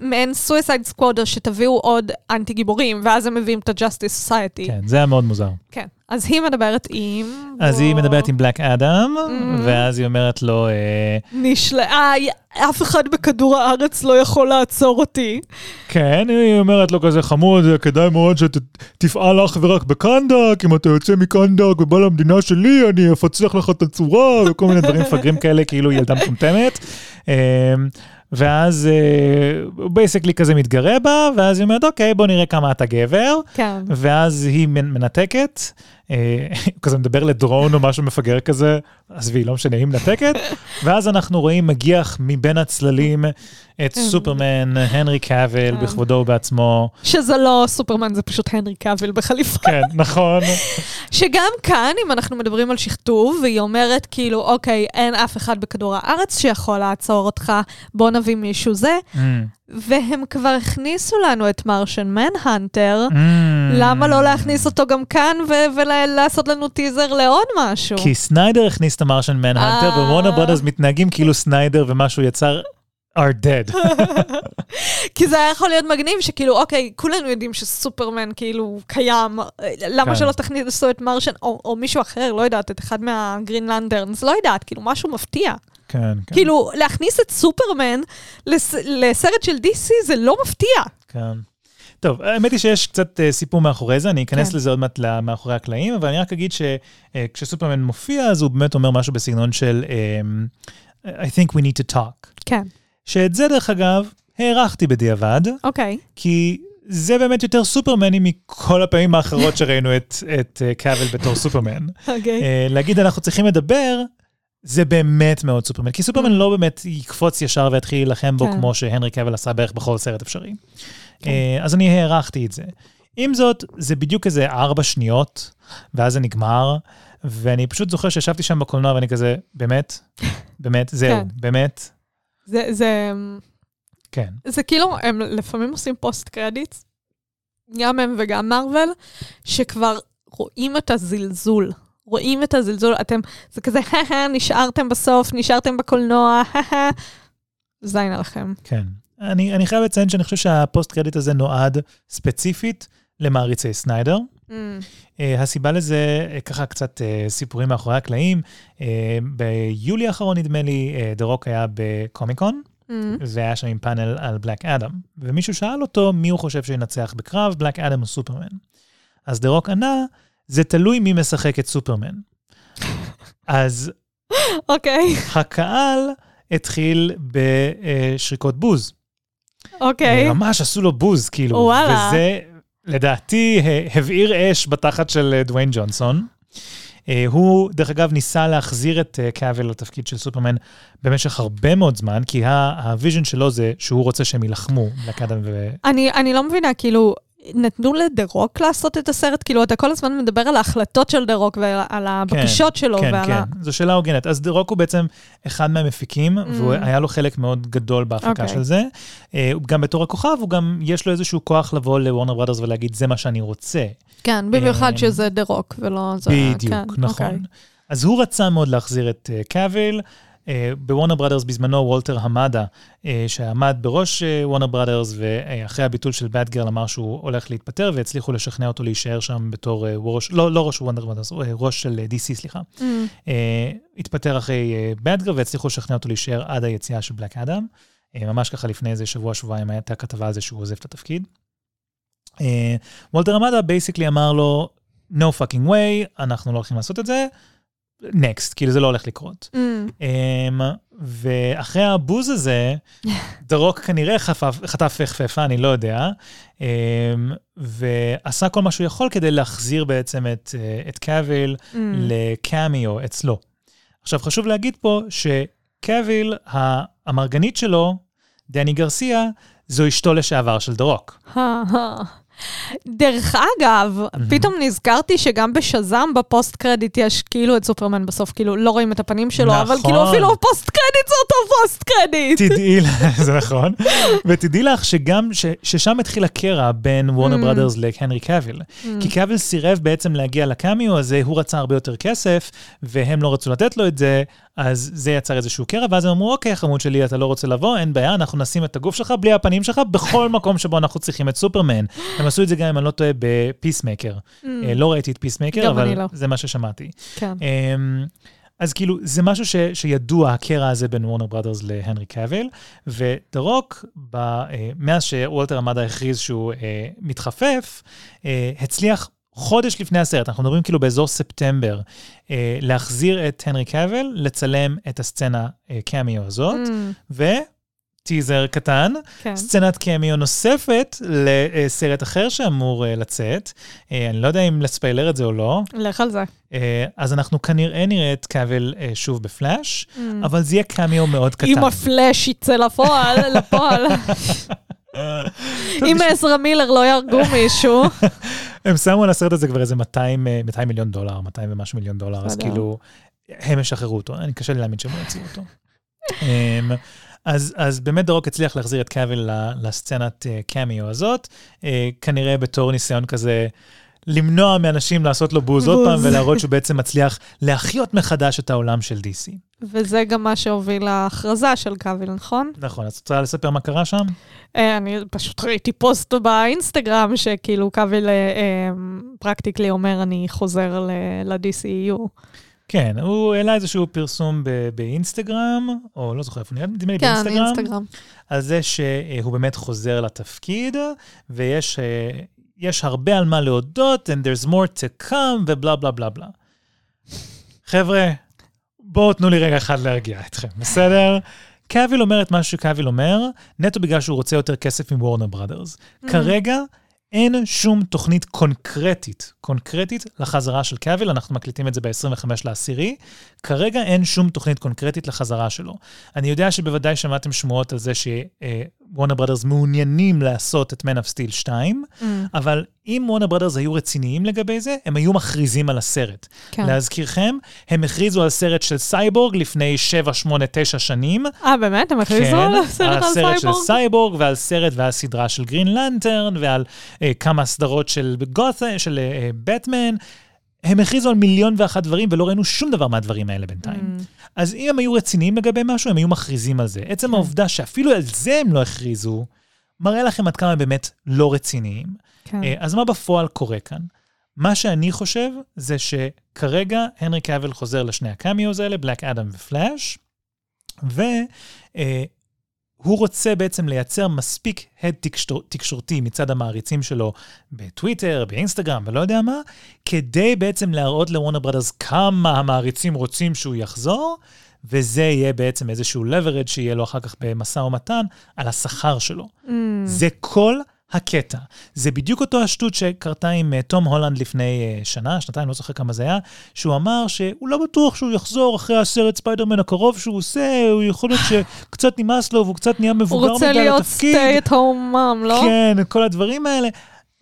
מעין Suicide Squad, שתביאו עוד אנטי גיבורים, ואז הם מביאים את ה-Justice Society. כן, זה היה מאוד מוזר. כן. אז היא מדברת עם... אז היא מדברת עם בלק אדם, mm-hmm. ואז היא אומרת לו... אה, נשלח, אף אחד בכדור הארץ לא יכול לעצור אותי. כן, היא אומרת לו כזה חמוד, כדאי מאוד שתפעל אך ורק בקנדק, אם אתה יוצא מקנדק ובא למדינה שלי, אני אפצח לך את הצורה, (laughs) וכל מיני דברים מפגרים כאלה, כאילו ילדה מטומטמת. אמ, ואז הוא basically כזה מתגרה בה, ואז היא אומרת, אוקיי, בוא נראה כמה אתה גבר. כן. ואז היא מנתקת, אה, (laughs) כזה מדבר לדרון או משהו מפגר כזה, עזבי, לא משנה, היא מנתקת, ואז אנחנו רואים מגיח מבין הצללים את כן. סופרמן, הנרי קאבל, כן. בכבודו ובעצמו. שזה לא סופרמן, זה פשוט הנרי קאבל בחליפה. כן, נכון. (laughs) שגם כאן, אם אנחנו מדברים על שכתוב, והיא אומרת כאילו, אוקיי, אין אף אחד בכדור הארץ שיכול לעצור אותך, בוא נביא מישהו זה. והם כבר הכניסו לנו את מרשן מנהנטר, mm. למה לא להכניס אותו גם כאן ולעשות לנו טיזר לעוד משהו? כי סניידר הכניס את ה Martian Manhunter, ו Warner Brothers מתנהגים כאילו סניידר ומה שהוא יצר are dead. (laughs) כי זה היה יכול להיות מגניב שכאילו, אוקיי, כולנו יודעים שסופרמן כאילו קיים, למה כן. שלא תכניסו את Martian, או, או מישהו אחר, לא יודעת, את אחד מה Green Lanterns, לא יודעת, כאילו משהו מפתיע. כן, כן. כאילו, להכניס את סופרמן לס... לסרט של DC זה לא מפתיע. כן. טוב, האמת היא שיש קצת uh, סיפור מאחורי זה, אני אכנס כן. לזה עוד מעט מאחורי הקלעים, אבל אני רק אגיד שכשסופרמן uh, מופיע, אז הוא באמת אומר משהו בסגנון של um, I think we need to talk. כן. שאת זה, דרך אגב, הערכתי בדיעבד. אוקיי. Okay. כי זה באמת יותר סופרמני מכל הפעמים האחרות שראינו את, את uh, קאבל בתור סופרמן. אוקיי. Okay. Uh, להגיד אנחנו צריכים לדבר, זה באמת מאוד סופרמן, כי סופרמן mm. לא באמת יקפוץ ישר ויתחיל להילחם בו כן. כמו שהנרי קאבל עשה בערך בכל סרט אפשרי. כן. Uh, אז אני הערכתי את זה. עם זאת, זה בדיוק איזה ארבע שניות, ואז זה נגמר, ואני פשוט זוכר שישבתי שם בקולנוע ואני כזה, באמת? באמת? זהו, כן. באמת? זה, זה, כן. זה כאילו, הם לפעמים עושים פוסט קרדיטס, גם הם וגם מארוול, שכבר רואים את הזלזול. רואים את הזלזול, אתם, זה כזה, נשארתם בסוף, נשארתם בקולנוע, זין עליכם. כן. אני, אני חייב לציין שאני חושב שה post credit הזה נועד ספציפית למעריצי סניידר. Mm. Uh, הסיבה לזה, uh, ככה קצת uh, סיפורים מאחורי הקלעים. Uh, ביולי האחרון, נדמה לי, דה רוק היה בקומיקון, Mm. והיה שם עם פאנל על בלק אדם. ומישהו שאל אותו מי הוא חושב שינצח בקרב, בלק אדם או סופרמן. אז דה רוק ענה, זה תלוי מי משחק את סופרמן. (laughs) אז אוקיי, הקהל התחיל בשריקות בוז. אוקיי. ממש עשו לו בוז, כאילו. וואלה. וזה, לדעתי, ה- הבעיר אש בתחת של אה, דוויין ג'ונסון. אה, הוא, דרך אגב, ניסה להחזיר את אה, קאבל לתפקיד של סופרמן במשך הרבה מאוד זמן, כי הוויז'ן שלו זה שהוא רוצה שהם יילחמו, בלק אדם ו... אני לא מבינה, כאילו, נתנו לדה רוק לעשות את הסרט? כאילו, אתה כל הזמן מדבר על ההחלטות של דה רוק ועל הבקשות שלו כן, ועל כן, ה... זו שאלה הוגנת. אז דה רוק הוא בעצם אחד מהמפיקים, Mm. והוא היה לו חלק מאוד גדול בהפקה אוקיי. של זה. אה, גם בתור הכוכב, הוא גם, יש לו איזשהו כוח לבוא לוורנר ברודרס ולהגיד, זה מה שאני רוצה. כן, במיוחד אמ, שזה דה רוק ולא זה... בדיוק, כן, נכון. אוקיי. אז הוא רצה מאוד להחזיר את uh, קאביל. Uh, בוורנר בראדרס בזמנו וולטר המדה, uh, שעמד בראש וורנר uh, בראדרס, ואחרי הביטול של באטגירל אמר שהוא הולך להתפטר, והצליחו לשכנע אותו להישאר שם בתור ראש, לא, לא ראש וורנר בראדרס, ראש של DC, סליחה. Mm. Uh, התפטר אחרי באטגירל, והצליחו לשכנע אותו להישאר עד היציאה של בלק אדם. Uh, ממש ככה לפני איזה שבוע, שבועיים הייתה כתבה על זה שהוא עוזב את התפקיד. וולטר המדה basically אמר לו, no fucking way, אנחנו לא הולכים לעשות את זה, next, כאילו זה לא הולך לקרות. Mm. Um, ואחרי הבוז הזה, (laughs) דה רוק כנראה חטף, חטף כאפה, אני לא יודע, um, ועשה כל מה שהוא יכול כדי להחזיר בעצם את, uh, את קאביל Mm. לקאמיו אצלו. עכשיו, חשוב להגיד פה שקאביל, האמרגנית שלו, דני גרסיה, זו אשתו לשעבר של דה (laughs) רוק. דרך אגב, פתאום נזכרתי שגם בשזאם ב post credit יש כאילו את סופרמן בסוף, כאילו לא רואים את הפנים שלו, אבל נכון. כאילו אפילו ה post credit זה אותו post credit. תדעי, לך- (laughs) זה נכון, ותדעי לך שגם, ש, ששם התחיל הקרע בין וורנר Mm. בראדרס להנרי קאביל. כי קאביל סירב בעצם להגיע לקמיו הזה, הוא רצה הרבה יותר כסף, והם לא רצו לתת לו את זה, אז זה יצר איזשהו קרע, ואז הם אמרו, אוקיי, חמוד שלי, אתה לא רוצה לבוא, אין בעיה, אנחנו נשים את הגוף שלך בלי הפנים שלך בכל מקום שבו אנחנו צריכים את סופרמן. הם עשו את זה גם, אם אני לא טועה, בפיסמייקר. אה, לא ראיתי את פיסמייקר, Mm. גם אבל לא. זה מה ששמעתי. כן. אמ, אז כאילו, זה משהו ש, שידוע, הקרע הזה בין וורנר בראדרס להנרי קאביל, ודה רוק, ב, אה, מאז שוולטר עמדה הכריז שהוא אה, מתחפף, אה, הצליח חודש לפני הסרט, אנחנו מדברים כאילו באזור ספטמבר, אה, להחזיר את הנרי קאביל, לצלם את הסצנה אה, קמיו הזאת, Mm, וטיזר קטן, כן. סצנת קמיו נוספת לסרט אחר שאמור אה, לצאת. אה, אני לא יודע אם לספיילר את זה או לא. לך על זה. אה, אז אנחנו כנראה נראה את קאבל שוב בפלאש, Mm. אבל זה יהיה קמיו מאוד קטן. אם הפלאש יצא לפועל, (laughs) לפועל. אם עזרא מילר לא יהרגו מישהו. (laughs) הם שמו על הסרט הזה כבר איזה 200, אה, 200 מיליון דולר, 200 ומשהו מיליון דולר, אז. כאילו, הם ישחררו אותו, אני קשה לי להאמין שהם לא יוציאו אותו. (laughs) אז, אז באמת דרוק הצליח להחזיר את קאבל ל- לסצנת אה, קמיו הזאת, אה, כנראה בתור ניסיון כזה למנוע מאנשים לעשות לו בוז עוד. פעם ולהראות שהוא בעצם מצליח להחיות מחדש את העולם של DC. וזה גם מה שהוביל להכרזה של קאביל, נכון? נכון, אז את רוצה לספר מה קרה שם? אה, אני פשוט ראיתי פוסט באינסטגרם שכאילו קאביל practically אומר, אני חוזר ל- ל-DCU. כן, הוא העלה איזשהו פרסום ב- באינסטגרם, או לא זוכר איפה נראה, נדמה לי כן, באינסטגרם, אינסטגרם. על זה שהוא באמת חוזר לתפקיד, ויש אה, יש הרבה על מה להודות, and there's more to come, ובלה בלה בלה בלה. חבר'ה, בואו תנו לי רגע אחד להרגיע אתכם, בסדר? קאביל אומר את מה שקאביל אומר, נטו בגלל שהוא רוצה יותר כסף מוורנר בראדרס. כרגע אין שום תוכנית קונקרטית, קונקרטית לחזרה של קאביל, אנחנו מקליטים את זה ב-25 לעשירי. כרגע אין שום תוכנית קונקרטית לחזרה שלו. אני יודע שבוודאי שמעתם שמועות על זה וורנר ברודרס מעוניינים לעשות את Man of Steel 2, Mm, אבל אם וורנר ברודרס היו רציניים לגבי זה, הם היו מכריזים על הסרט. כן. להזכירכם, הם הכריזו על סרט של סייבורג לפני 7, 8, 9 שנים. אה, באמת? הם הכריזו על הסרט על הסרט של סייבורג? סייבורג, ועל סרט ועל סדרה של גרין לנטרן, ועל אה, כמה סדרות של גות'אם, של אה, בטמן. הם הכריזו על מיליון ואחת דברים, ולא ראינו שום דבר מהדברים האלה בינתיים. Mm, אז אם הם היו רציניים לגבי משהו, הם היו מכריזים על זה. עצם כן. העובדה שאפילו על זה הם לא הכריזו, מראה לכם עד כמה הם באמת לא רציניים. כן. אה, אז מה בפועל קורה כאן? מה שאני חושב זה שכרגע הנרי קאבל חוזר לשני הקמיוז האלה, בלק אדם ופלאש, והוא רוצה בעצם לייצר מספיק הד תקשור, תקשורתי מצד המעריצים שלו בטוויטר, באינסטגרם ולא יודע מה, כדי בעצם להראות לוורנר ברדרס כמה המעריצים רוצים שהוא יחזור, וזה יהיה בעצם איזשהו leverage שיהיה לו אחר כך במשא ומתן על השכר שלו. Mm, זה כל הקטע. זה בדיוק אותו השטות שקרתה עם אה, תום הולנד לפני אה, שנה, שנתיים, לא זוכר כמה זה היה, שהוא אמר שהוא לא בטוח שהוא יחזור אחרי הסרט ספיידרמן הקרוב שהוא עושה, הוא יכול להיות שקצת נמאס לו והוא קצת נהיה הוא מבוגר רוצה מדי להיות לתפקיד. stay at home mom, לא? כן, כל הדברים האלה.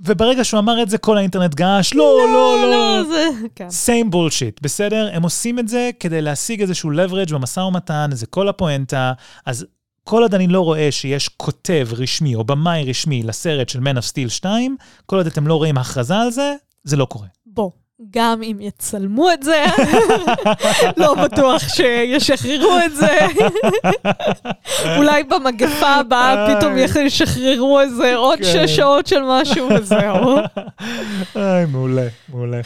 וברגע שהוא אמר את זה, כל האינטרנט געש, לא, לא, לא. לא, זה... כן. same bullshit, בסדר? הם עושים את זה כדי להשיג איזשהו leverage במשא ומתן, זה כל הפואנטה. אז כל עוד אני לא רואה שיש כותב רשמי או במאי רשמי לסרט של Man of Steel 2, כל עוד אתם לא רואים הכרזה על זה, זה לא קורה. בוא, גם אם יצלמו את זה, (laughs) לא בטוח שישחררו את זה. (laughs) אולי במגפה הבאה פתאום. ישחררו איזה עוד כן. שש שעות של משהו (laughs) וזהו. איי, מעולה, מעולה.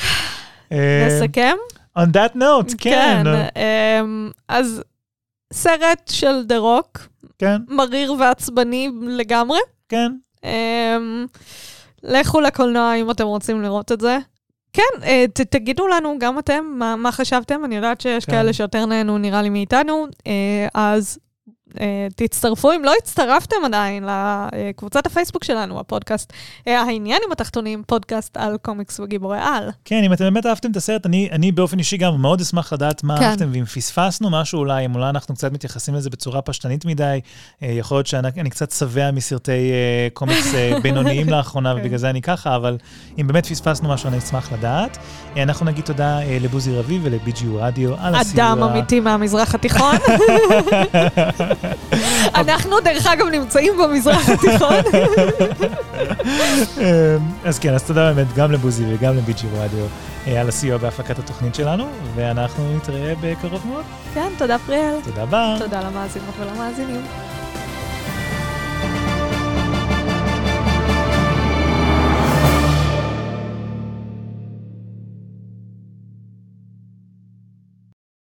אה, נסכם? on that note, כן, אמ, אז סרט של דה רוק, כן, מריר ועצבני לגמרי. כן. אמ, לכו לקולנוע אם אתם רוצים לראות את זה. כן, אה, ת, תגידו לנו גם אתם מה, מה חשבתם, אני יודעת שיש כן. כאלה שיותר נהנו נראה לי מאיתנו, אה, אז תצטרפו אם לא הצטרפתם עדיין לקבוצת הפייסבוק שלנו, הפודקאסט אה, העניין עם התחתונים, פודקאסט על קומיקס וגיבורי על. כן, אם אתם באמת אהבתם את הסרט, אני, אני באופן אישי גם מאוד אשמח לדעת מה כן. אהבתם, ואם פספסנו משהו אולי, אם אולי אנחנו קצת מתייחסים לזה בצורה פשטנית מדי, אה, יכול להיות שאני אני קצת שבע מסרטי אה, קומיקס אה, (laughs) בינוניים לאחרונה, כן. ובגלל זה אני ככה, אבל אם באמת פספסנו משהו, אני אשמח לדעת. אה, אנחנו נגיד תודה אה, לבוזי רביב ולבי.ג'י רדיו על הסיוע. אדם אמיתי מהמזרח התיכון. (laughs) אנחנו דרך אגב נמצאים במזרח התיכון. אה, אז כן, אז תודה באמת גם לבוזי וגם לבי.ג'י רדיו אה, על הסיוע בהפקת התוכנית שלנו, ואנחנו נתראה בקרוב מאוד. כן, תודה פריאל. תודה בר. תודה למאזינות ולמאזינים.